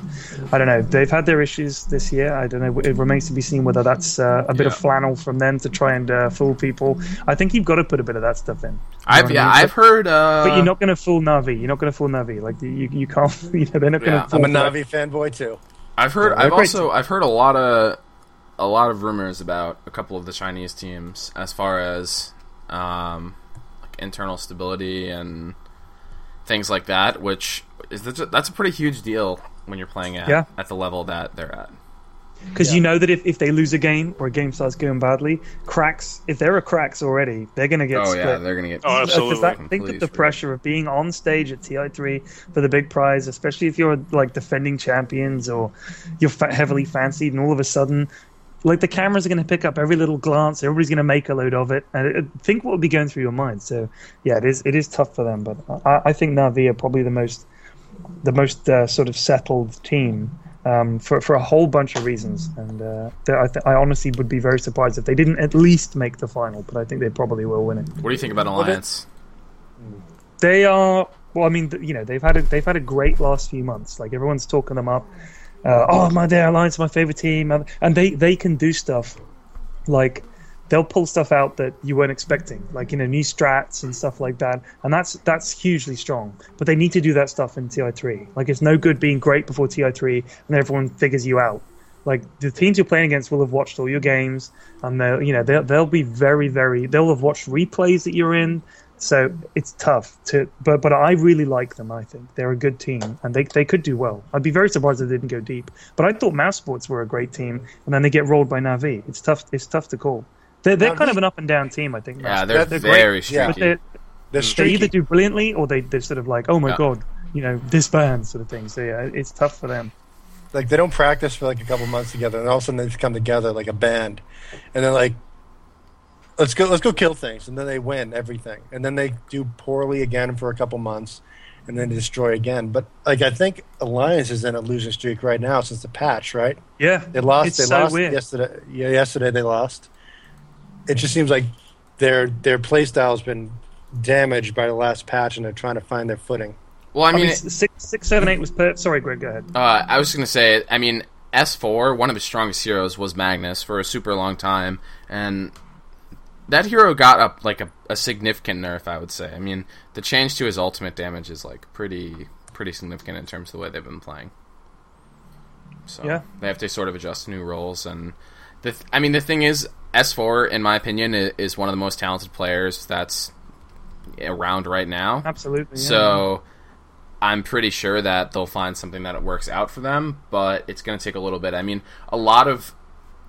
I don't know. They've had their issues this year. I don't know. It remains to be seen whether that's uh, a bit Yeah. of flannel from them to try and uh, fool people. I think you've got to put a bit of that stuff in. You know I've what I yeah, mean? I've heard. Uh, But you're not going to fool Navi. You're not going to fool Navi. Like you, you can't. You know, they're not going to. Yeah. I'm a for that. Navi fanboy too. I've heard. Yeah, I've they're also. I've heard a lot of, a lot of rumors about a couple of the Chinese teams as far as, um, like internal stability and things like that. Which is that's a pretty huge deal when you're playing at Yeah. at the level that they're at. Because you know that if, if they lose a game or a game starts going badly, cracks. If there are cracks already, they're going to get Oh split. yeah, they're gonna get. Oh, 'cause absolutely. that- think Completely that the pressure of being on stage at TI3 for the big prize, especially if you're like defending champions or you're fa- heavily fancied, and all of a sudden, like the cameras are going to pick up every little glance, everybody's going to make a load of it, and it, think what would be going through your mind. So, yeah, it is it is tough for them, but I, I think Navi are probably the most the most uh, sort of settled team. Um, for for a whole bunch of reasons, and uh, I, th- I honestly would be very surprised if they didn't at least make the final. But I think they probably will win it. What do you think about they- Alliance? They are well. I mean, you know, they've had a, they've had a great last few months. Like everyone's talking them up. Uh, oh my, their alliance, my favorite team, and and they they can do stuff like they'll pull stuff out that you weren't expecting, like you know new strats and stuff like that, and that's that's hugely strong. But they need to do that stuff in TI3. Like it's no good being great before TI3 and everyone figures you out. Like the teams you're playing against will have watched all your games, and they'll you know they'll they'll be very very they'll have watched replays that you're in. So it's tough to, but but I really like them. I think they're a good team, and they they could do well. I'd be very surprised if they didn't go deep. But I thought Mouse Sports were a great team, and then they get rolled by Navi. It's tough. It's tough to call. They're they're kind Navi- of an up and down team. I think. Yeah, Mouse they're, they're very great. Yeah. But they're, They're they either do brilliantly or they they're sort of like, oh my Yeah. god, you know, disband sort of thing. So yeah, it's tough for them. like they don't practice for like a couple months together, and all of a sudden they just come together like a band, and they're like, "Let's go, let's go kill things," and then they win everything, and then they do poorly again for a couple months, and then destroy again. But like I think Alliance is in a losing streak right now since the patch, right? Yeah, They lost. It's they so lost weird. yesterday. Yeah, yesterday they lost. It just seems like their their play style's been damaged by the last patch, and they're trying to find their footing. well, I I mean, mean, it- six six seven eight was per. Sorry, Greg, go ahead. Uh, I was gonna say, I mean, S4, one of his strongest heroes was Magnus for a super long time, and that hero got up like a, a significant nerf. I would say. I mean, the change to his ultimate damage is like pretty pretty significant in terms of the way they've been playing. So Yeah. they have to sort of adjust to new roles, and the th- I mean, the thing is, S4, in my opinion, is one of the most talented players that's around right now. Absolutely. yeah. So I'm pretty sure that they'll find something that works out for them, but it's going to take a little bit. I mean, a lot of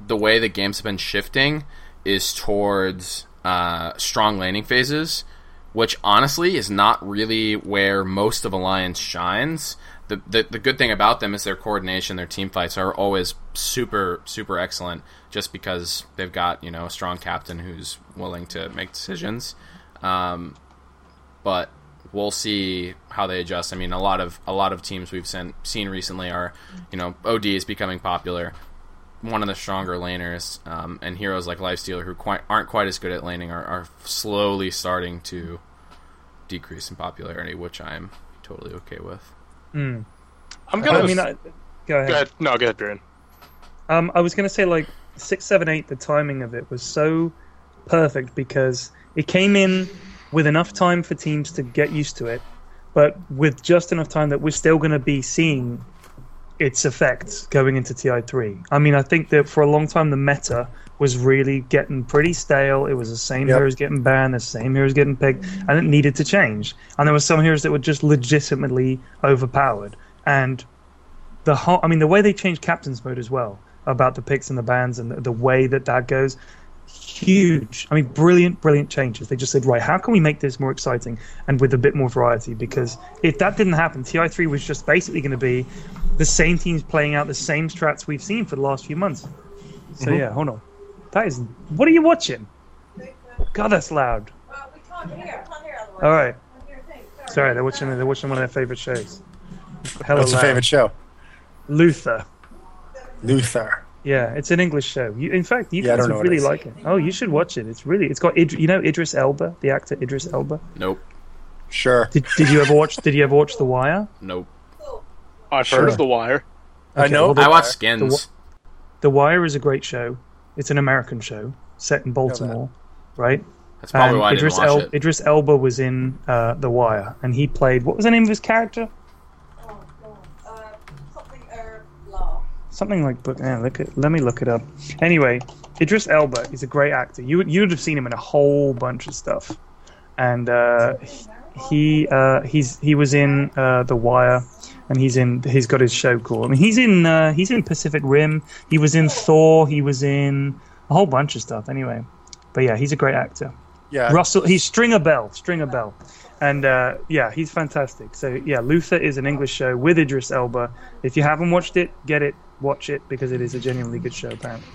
the way the games have been shifting is towards uh, strong laning phases, which honestly is not really where most of Alliance shines. The, the, the good thing about them is their coordination, their team fights are always super, super excellent just because they've got, you know, a strong captain who's willing to make decisions. Um, but we'll see how they adjust. I mean, a lot of a lot of teams we've seen seen recently are, you know, OD is becoming popular, one of the stronger laners, um, and heroes like Lifestealer who quite aren't quite as good at laning are, are slowly starting to decrease in popularity, which I'm totally okay with. Mm. I'm gonna. I mean, I, go ahead. go ahead. No, go ahead, Bjorn. Um, I was going to say like six, seven, eight. The timing of it was so perfect because it came in with enough time for teams to get used to it, but with just enough time that we're still going to be seeing its effects going into TI3. I mean, I think that for a long time the meta was really getting pretty stale. It was the same Yep. heroes getting banned, the same heroes getting picked, and it needed to change. And there were some heroes that were just legitimately overpowered. And the whole, I mean, the way they changed captain's mode as well about the picks and the bans and the, the way that that goes, huge. I mean, brilliant, brilliant changes. They just said, right, how can we make this more exciting and with a bit more variety? Because if that didn't happen, TI3 was just basically going to be the same teams playing out the same strats we've seen for the last few months. So mm-hmm. yeah, hold on. That is, what are you watching? God, that's loud. Well, we can't hear. Can't hear. All right. Can't hear a. Sorry, they're watching. They're watching one of their favorite shows. hella What's your loud. favorite show? Luther. Luther. Yeah, it's an English show. You, in fact, you Yeah, guys would really it is. like it. Oh, you should watch it. It's really. It's got. Id- you know Idris Elba, the actor Idris Elba. Nope. Sure. Did, did you ever watch? Did you ever watch The Wire? Nope. I've Sure. heard of The Wire. I know. well, the- I watch Skins. The Wire is a great show. It's an American show set in Baltimore, right? That's probably And why I didn't Idris, watch El- it. Idris Elba was in uh, The Wire, and he played. What was the name of his character? Oh, God. Uh, something herb law. Something like. But yeah, look at. Let me look it up. Anyway, Idris Elba is a great actor. You would you'd have seen him in a whole bunch of stuff, and uh, he uh, he's he was in uh, The Wire, and he's in he's got his show called. I mean, he's in uh, he's in Pacific Rim. He was in Thor. He was in a whole bunch of stuff. Anyway, but yeah, he's a great actor. Yeah. Russell, he's Stringer Bell, Stringer Bell, and uh, yeah, he's fantastic. So yeah, Luther is an English show with Idris Elba. If you haven't watched it, get it, watch it because it is a genuinely good show. Apparently,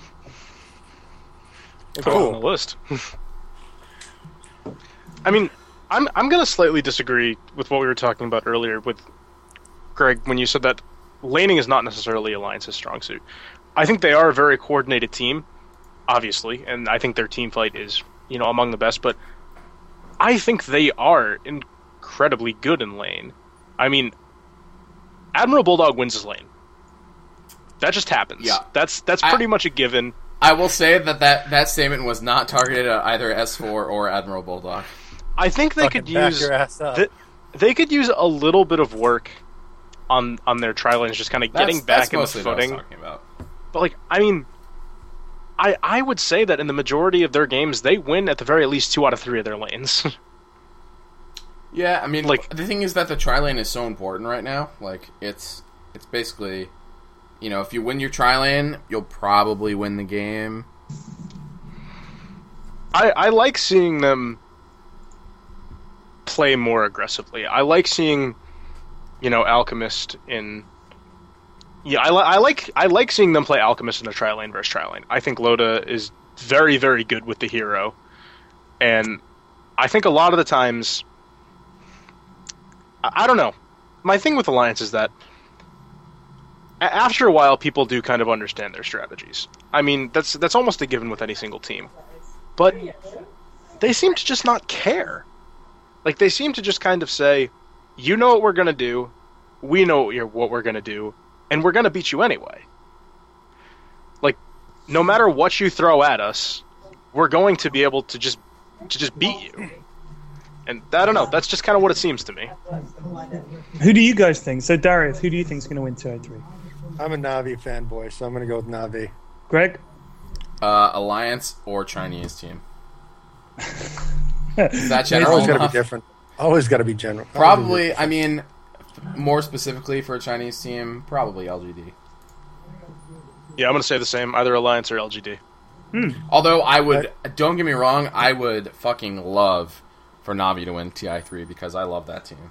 Put it on the list. I mean, I'm I'm gonna slightly disagree with what we were talking about earlier with Greg when you said that laning is not necessarily Alliance's strong suit. I think they are a very coordinated team, obviously, and I think their team fight is you know among the best. But I think they are incredibly good in lane. I mean, Admiral Bulldog wins his lane. That just happens. Yeah. that's that's I- pretty much a given. I will say that, that that statement was not targeted at either S4 or Admiral Bulldog. I think they Fucking could use your th- they could use a little bit of work on on their tri lanes, just kind of getting that's back in the mostly what I was footing. talking about. But like, I mean, I I would say that in the majority of their games, they win at the very least two out of three of their lanes. Yeah, I mean, Like- the thing is that the tri lane is so important right now. Like it's it's basically, you know, if you win your tri lane, you'll probably win the game. I I like seeing them play more aggressively. I like seeing, you know, Alchemist in. Yeah, I, li- I like I like seeing them play Alchemist in a tri lane versus tri lane. I think Loda is very very good with the hero, and I think a lot of the times. I, I don't know. My thing with Alliance is that a- after a while, people do kind of understand their strategies. I mean, that's that's almost a given with any single team, but they seem to just not care. Like they seem to just kind of say, "You know what we're gonna do, we know what, what we're gonna do, and we're gonna beat you anyway." Like, no matter what you throw at us, we're going to be able to just to just beat you. And I don't know. That's just kind of what it seems to me. who do you guys think? So Darius, who do you think is going to win two out three? I'm a Navi fanboy, so I'm going to go with Navi. Greg, Uh, Alliance or Chinese team. Is that general Always got to be different. Always got to be general. Probably, I mean, more specifically for a Chinese team, probably LGD. Yeah, I'm gonna say the same. Either Alliance or LGD. Although I would, don't get me wrong, I would fucking love for Navi to win TI3 because I love that team.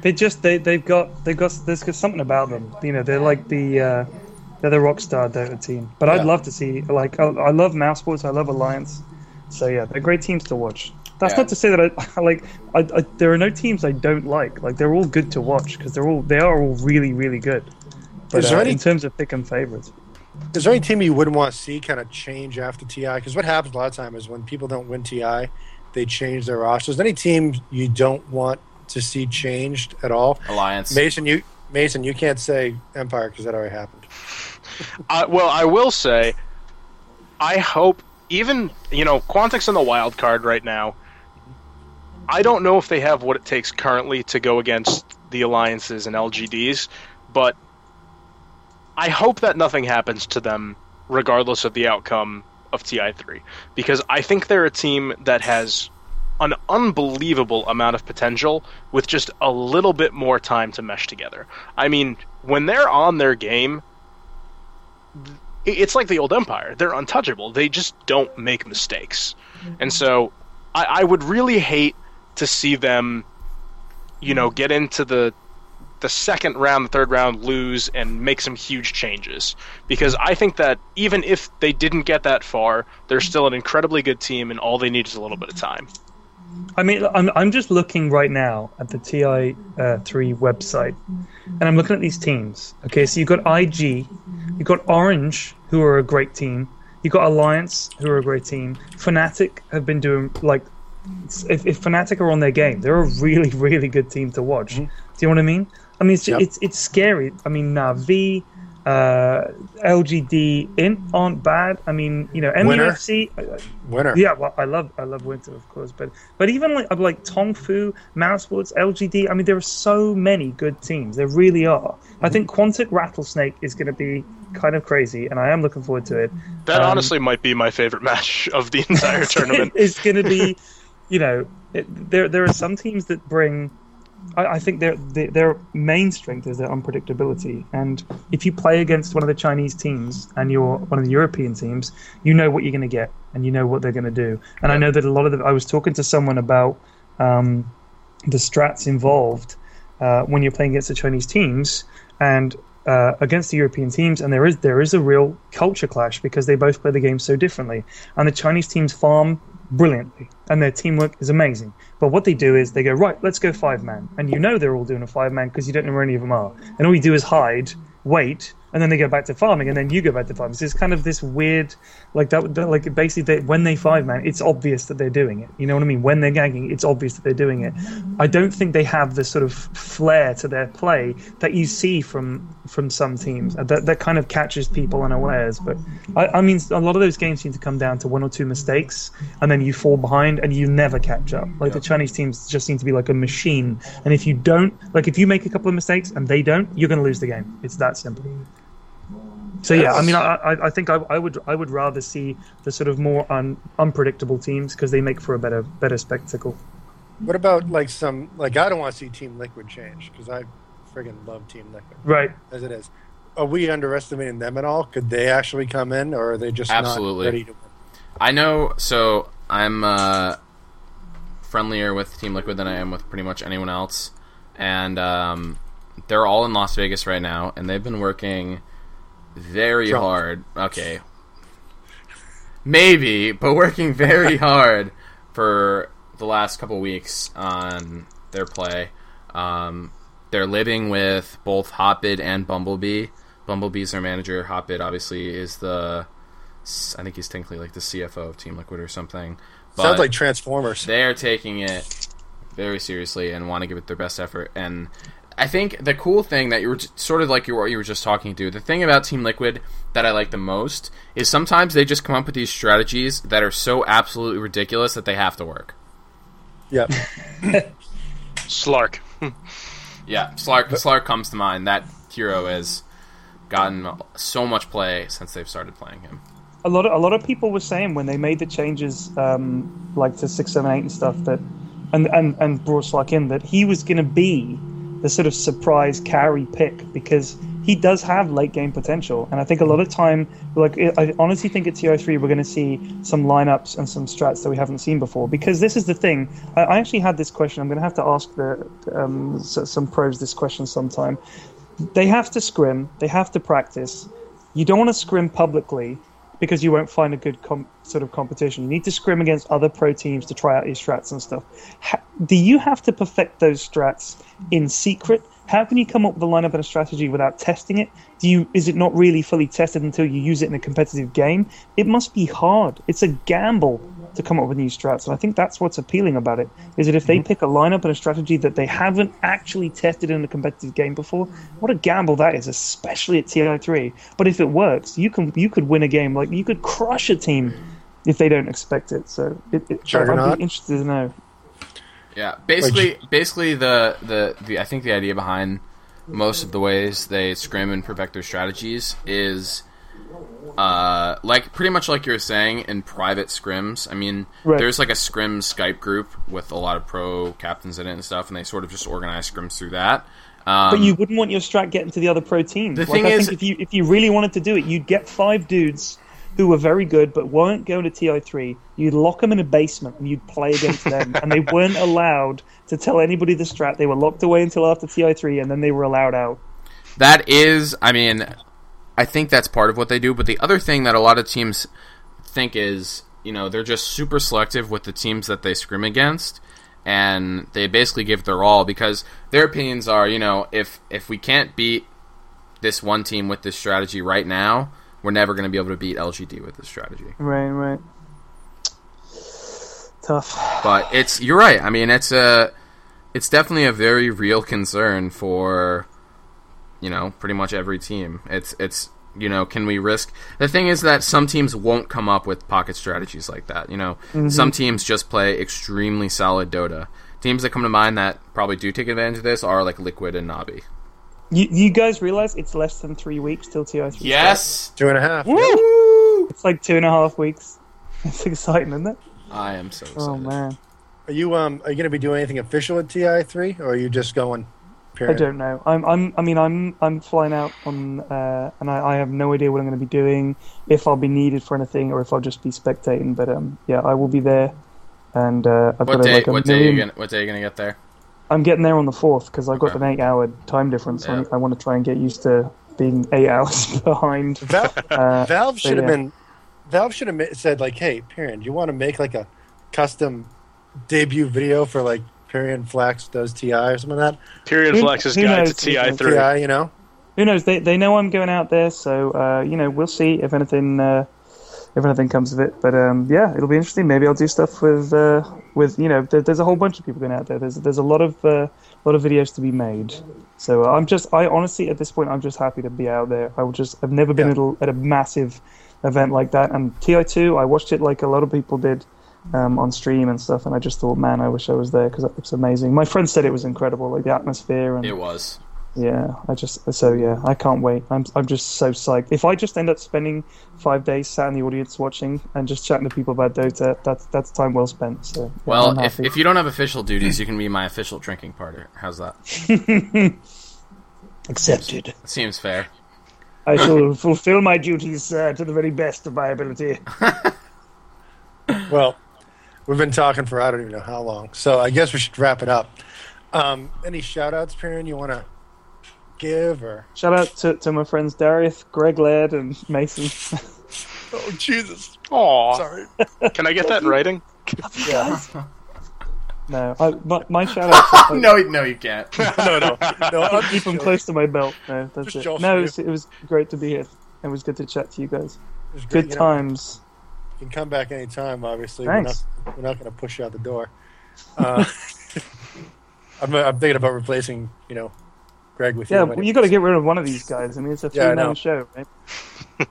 they just they they've got they've got there's got something about them. You know, they're like the uh, they're the rockstar Dota team. But Yeah. I'd love to see like I, I love Mouse Sports, I love Alliance. So yeah, they're great teams to watch. That's Yeah. not to say that I, I like. I, I, there are no teams I don't like. Like they're all good to watch because they're all they are all really really good. But Is there uh, any- in terms of pick and favorites, Is there any team you wouldn't want to see kind of change after TI? Because what happens a lot of time is when people don't win TI, they change their rosters. Is there any team you don't want to see changed at all? Alliance. Mason, you Mason, you can't say Empire because that already happened. Uh, well, I will say, I hope even you know Quantic in the wild card right now. I don't know if they have what it takes currently to go against the alliances and LGDs, but I hope that nothing happens to them, regardless of the outcome of TI3, because I think they're a team that has an unbelievable amount of potential with just a little bit more time to mesh together. I mean, when they're on their game, it's like the old empire. They're untouchable. They just don't make mistakes. And so I, I would really hate to see them you know get into the the second round the third round lose and make some huge changes because i think that even if they didn't get that far they're still an incredibly good team and all they need is a little bit of time I mean, I'm I'm just looking right now at the TI uh, three website, and I'm looking at these teams. Okay, so you've got IG, you've got Orange, who are a great team. You've got Alliance, who are a great team. Fnatic have been doing like, if, if Fnatic are on their game, they're a really really good team to watch. Do you know what I mean? I mean, it's Yep. it's it's scary. I mean, Navi, uh, LGD, Int aren't bad. I mean, you know, Winner. MUFC. Winner. yeah, well, I love I love Winter, of course, but but even like like Tongfu, Mousesports, LGD. I mean, there are so many good teams. There really are. I think Quantic Rattlesnake is going to be kind of crazy, and I am looking forward to it. That Um, honestly might be my favorite match of the entire tournament. it's going to be, you know, it, there there are some teams that bring. I, I think their their main strength is their unpredictability, and if you play against one of the Chinese teams and you're one of the European teams, you know what you're going to get, and you know what they're going to do. And I know that a lot of the. I was talking to someone about um, the strats involved uh, when you're playing against the Chinese teams and uh, against the European teams, and there is there is a real culture clash because they both play the game so differently. And the Chinese teams farm brilliantly, and their teamwork is amazing. But what they do is they go right, let's go five man, and you know they're all doing a five man because you don't know where any of them are, and all you do is hide, wait, and then they go back to farming, and then you go back to farming. So it's kind of this weird, like that, that- like basically they, when they five man, it's obvious that they're doing it. You know what I mean? When they're ganking, it's obvious that they're doing it. I don't think they have the sort of flair to their play that you see from from some teams. Uh, That that kind of catches people unawares. But I, I mean, a lot of those games seem to come down to one or two mistakes, and then you fall behind and you never catch up. Like the Chinese teams just seem to be like a machine, and if you don't, like if you make a couple of mistakes and they don't, you're going to lose the game. It's that simple. So yeah, I mean, I, I, I think I, I would I would rather see the sort of more un, unpredictable teams because they make for a better better spectacle. What about like some like I don't want to see Team Liquid change because I friggin' love Team Liquid Right. as it is. Are we underestimating them at all? Could they actually come in, or are they just Absolutely. not ready to win? I know. So I'm uh, friendlier with Team Liquid than I am with pretty much anyone else, and um, they're all in Las Vegas right now, and they've been working very hard. Okay, maybe, but working very hard for the last couple weeks on their play. Um, they're living with both Hotbid and Bumblebee. Bumblebee's their manager. Hotbid obviously is the, I think he's technically like the CFO of Team Liquid or something. But Sounds like Transformers. they are taking it very seriously and want to give it their best effort. And I think the cool thing that you were sort of like you were, you were just talking to, the thing about Team Liquid that I like the most is sometimes they just come up with these strategies that are so absolutely ridiculous that they have to work. Yep. Slark. Yeah, Slark, Slark comes to mind. That hero has gotten so much play since they've started playing him. a lot of a lot of people were saying when they made the changes, um, like to six, seven, eight, and stuff that, and and and brought Slark in that he was going to be the sort of surprise carry pick because he does have late game potential, and I think a lot of time, like I honestly think at TI3 we're going to see some lineups and some strats that we haven't seen before because this is the thing. I, I actually had this question. I'm going to have to ask the um, some pros this question sometime. They have to scrim. They have to practice. You don't want to scrim publicly because you won't find a good com- sort of competition. You need to scrim against other pro teams to try out your strats and stuff. Ha- do you have to perfect those strats in secret? How can you come up with a lineup and a strategy without testing it? Do you is it not really fully tested until you use it in a competitive game? It must be hard. It's a gamble to come up with new strats, and I think that's what's appealing about it. Is that if they mm-hmm. pick a lineup and a strategy that they haven't actually tested in a competitive game before, what a gamble that is, especially at TI3. But if it works, you can you could win a game like you could crush a team if they don't expect it. So it, it, I'd Juggernaut. be interested to know. Yeah, basically, basically the, the the I think the idea behind most of the ways they scrim and perfect their strategies is, uh, like pretty much like you were saying in private scrims. I mean, Right. there's like a scrim Skype group with a lot of pro captains in it and stuff, and they sort of just organize scrims through that. Um, But you wouldn't want your strat getting to the other pro teams. The like, thing I is- think if you if you really wanted to do it, you'd get five dudes who were very good but weren't going to TI3. You'd lock them in a basement and you'd play against them, and they weren't allowed to tell anybody the strat. They were locked away until after TI3, and then they were allowed out. That is, I mean, I think that's part of what they do. But the other thing that a lot of teams think is you know they're just super selective with the teams that they scrim against, and they basically give their all because their opinions are, you know, if if we can't beat this one team with this strategy right now, we're never going to be able to beat LGD with this strategy. Right, right. Tough. But it's you're right. I mean, it's a it's definitely a very real concern for you know pretty much every team. It's it's you know can we risk the thing is that some teams won't come up with pocket strategies like that. You know, some teams just play extremely solid Dota. Teams that come to mind that probably do take advantage of this are like Liquid and Navi. You, you guys realize it's less than three weeks till TI3 starts? Yes, Two and a half. It's like two and a half weeks. It's exciting, isn't it? I am so excited. Oh man, Are you um are you going to be doing anything official at TI three, or are you just going? I don't know. I'm, I'm, I mean, I'm, I'm flying out on, uh, and I, I have no idea what I'm going to be doing, if I'll be needed for anything, or if I'll just be spectating. But um, yeah, I will be there, and uh, I've What got day? like a What day? Million. you gonna, what day are you gonna get there? I'm getting there on the fourth because I've got Okay. an eight-hour time difference. Yeah. I, I want to try and get used to being eight hours behind. Val- Uh, Valve should have yeah. been. Valve should have said like, "Hey, Pyrion, you want to make like a custom debut video for like Pyrion Flax does TI or something like Pyrion Who- Flax's who guide knows? to TI that? three. TI, you know." Who knows? They, they know I'm going out there, so uh, you know we'll see if anything uh, if anything comes of it. But um, yeah, it'll be interesting. Maybe I'll do stuff with uh, with you know. There, there's a whole bunch of people going out there. There's there's a lot of uh, lot of videos to be made. So uh, I'm just I honestly at this point I'm just happy to be out there. I will just I've never been Yeah. at, a, at a massive event like that. And TI2 I watched it like a lot of people did. Um, on stream and stuff, and I just thought, man, I wish I was there because it looks amazing. My friend said it was incredible, like the atmosphere and It was. yeah, I just so yeah, I can't wait. I'm I'm just so psyched. If I just end up spending five days sat in the audience watching and just chatting to people about Dota, that's that's time well spent. So yeah, Well, if, if you don't have official duties, you can be my official drinking partner. How's that? accepted, Seems fair. I shall fulfill my duties uh, to the very best of my ability. Well, we've been talking for I don't even know how long, so I guess we should wrap it up. Um, any shout outs, Pyrion, you want to give or? Shout out to, to my friends Darius, Greg Laird, and Mason. Oh Jesus! Aw, Sorry. can I get that in writing? yeah. no, I, my, my shout out. no, no, you can't. no, no, no. I'm keep them close to my belt. No, that's Just it. No, it was, it was great to be here. It was good to chat to you guys. It was great, Good you know, times. You can come back anytime. Obviously, Thanks. we're not, we're not going to push you out the door. Uh, I'm, I'm thinking about replacing, you know, Greg with Yeah, you. well, you got to get rid of one of these guys. I mean, it's a three-man know. show, right?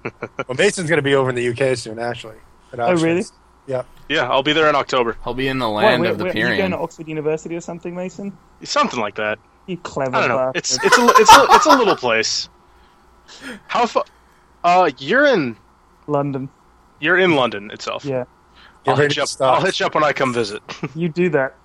Well, Mason's going to be over in the UK soon, actually. Oh, really? Yeah. Yeah, I'll be there in October. I'll be in the What, land wait, of the wait, you going to Oxford University or something, Mason? Something like that. You clever I don't know. bastard. It's it's a it's a it's a little place. How far? Uh, you're in London. You're in London itself. Yeah, I'll ready hit you up. I'll hit you up when I come visit. you do that.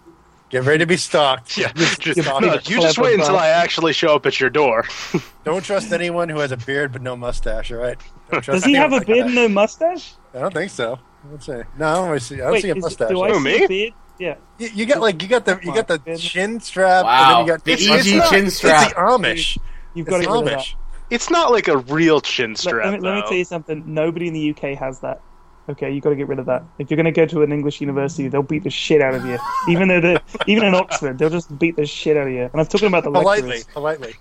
Get ready to be stalked. yeah, Just just, no, you just wait until. I actually show up at your door. Don't trust anyone who has a beard but no mustache. All right. Don't trust Does he have a like beard that. and no mustache? I don't think so. Let's see. No, I don't really see. I don't Wait, see a is- mustache. do I Who, see me? a beard? Yeah. You, you got like you got the you got the chin strap. Wow, And then you got the it's, EG chin strap. It's the Amish. You've got It's to get that. Amish. It's not like a real chin Let, strap. let me, let me tell you something. Nobody in the UK has that. Okay, you got to get rid of that. If you're going to go to an English university, they'll beat the shit out of you. Even though they're even in Oxford, they'll just beat the shit out of you. And I'm talking about the Politely, lecturers. politely.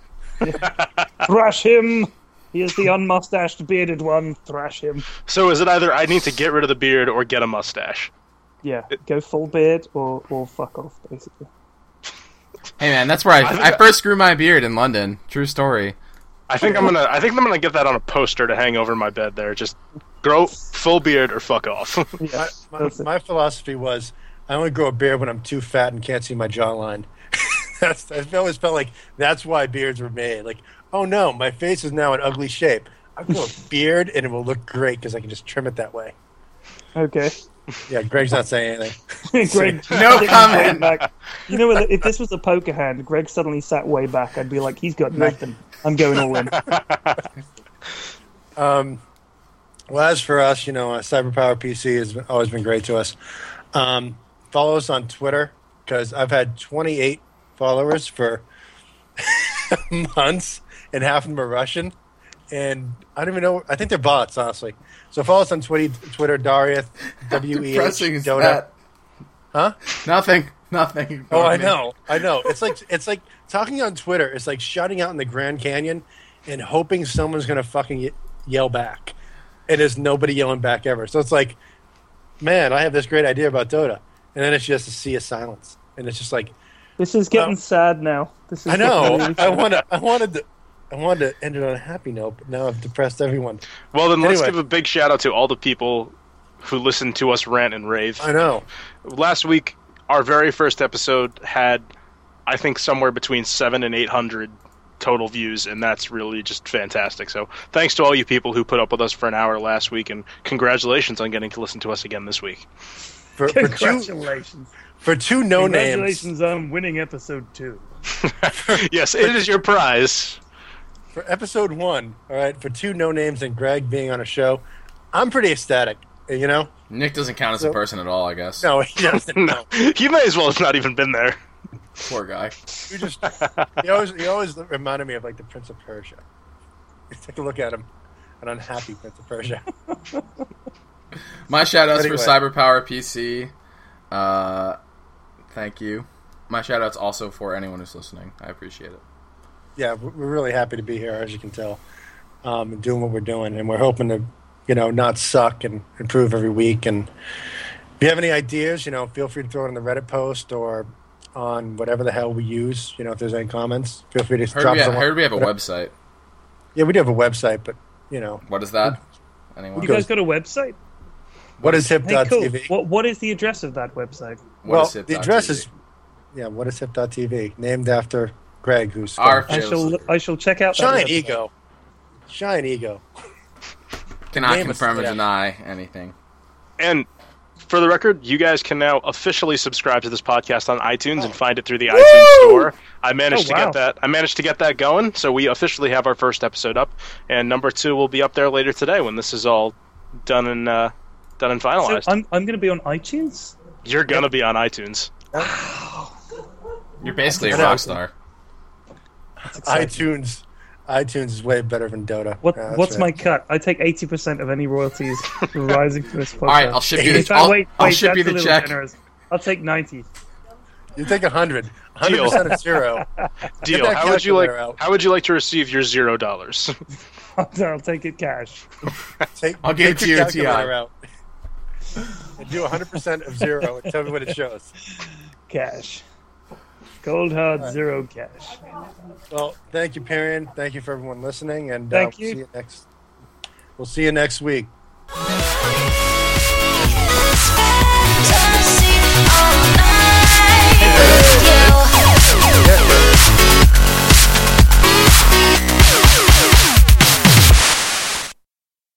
Thrash him. He is the unmustached, bearded one. Thrash him. So is it either I need to get rid of the beard or get a mustache? Yeah, go full beard or or fuck off, basically. Hey man, that's where I, I I- first grew my beard in London. True story. I think I'm gonna. I think I'm gonna get that on a poster to hang over my bed. There, just grow full beard or fuck off. Yeah, My, my, my philosophy was I only grow a beard when I'm too fat and can't see my jawline. that's I always felt like that's why beards were made. Like, oh no, my face is now an ugly shape. I will grow a beard and it will look great because I can just trim it that way. Okay. Yeah, Greg's not saying anything. Greg, No comment. back. You know, if this was a poker hand, Greg suddenly sat way back. I'd be like, he's got nothing. I'm going all in. Um, well, as for us, you know, uh, Cyberpower PC has been, always been great to us. Um, follow us on Twitter because I've had 28 followers for months, and half of them are Russian. and I don't even know. I think they're bots, honestly. So follow us on Twitter, Twitter Darius W E H Depressing Dota. Huh? Nothing. Nothing. Oh, I me. know, I know. It's like it's like talking on Twitter. It's like shouting out in the Grand Canyon and hoping someone's gonna fucking yell back. And there's nobody yelling back ever. So it's like, man, I have this great idea about Dota, and then it's just a sea of silence, and it's just like, This is getting Well, sad now. This is I know, really I want to, I wanted to, I wanted to end it on a happy note, but now I've depressed everyone. Well, then let's give a big shout out to all the people who listened to us rant and rave. I know. Last week, our very first episode had, I think, somewhere between seven and eight hundred total views, and that's really just fantastic. So, thanks to all you people who put up with us for an hour last week, and congratulations on getting to listen to us again this week. For, for two, Congratulations. for two no names, Congratulations on winning episode two. yes, it is your prize. for episode one, all right, for two no names and Greg being on a show, I'm pretty ecstatic. You know, Nick doesn't count as So- a person at all. I guess. no, he doesn't. No, you may as well have not even been there. Poor guy. You just he always he always reminded me of like the Prince of Persia. You take a look at him, an unhappy Prince of Persia. My shout outs Anyway. for Cyberpower PC. Uh, thank you. My shout outs also for anyone who's listening. I appreciate it. yeah, we're we're really happy to be here, as you can tell, um, doing what we're doing, and we're hoping to, you know, not suck and improve every week. And if you have any ideas, you know, feel free to throw it in the Reddit post or on whatever the hell we use. You know, if there's any comments, feel free to Heard drop we, us. ha- a heard we have a website. Yeah, we do have a website, but you know, What is that? Anyone? You guys got a website? what is Hey, cool. hip.tv? What What is the address of that website? What well, is hip the address TV? is yeah. What is hip.tv? Named after Greg, who's Our I shall I shall check out. that Shine ego, shine ego. cannot name confirm or that. deny anything. And for the record, you guys can now officially subscribe to this podcast on iTunes and find it through the iTunes store. I managed Oh, to wow. get that. I managed to get that going, so we officially have our first episode up, and number two will be up there later today when this is all done and uh, done and So finalized. I'm I'm going to be on iTunes. You're gonna be on iTunes. You're basically a I know. rock star. iTunes, iTunes is way better than Dota. What Yeah, that's What's my cut? I take eighty percent of any royalties rising from this podcast. All right, I'll ship you In the. fact, I'll, wait, I'll wait, ship you that's a the little check. generous. I'll take ninety. You take a hundred. Hundred percent of zero. Deal. How would you like? out. How would you like to receive your zero dollars? I'll take it cash. Take, I'll give take it to your you, TI. calculator out. And do hundred percent of zero and tell me what it shows. Cash. Cold hard right. zero cash. Well, thank you, Perrin. Thank you for everyone listening, and uh, thank uh, we'll you. See you next. We'll see you next week. Fantasy, oh,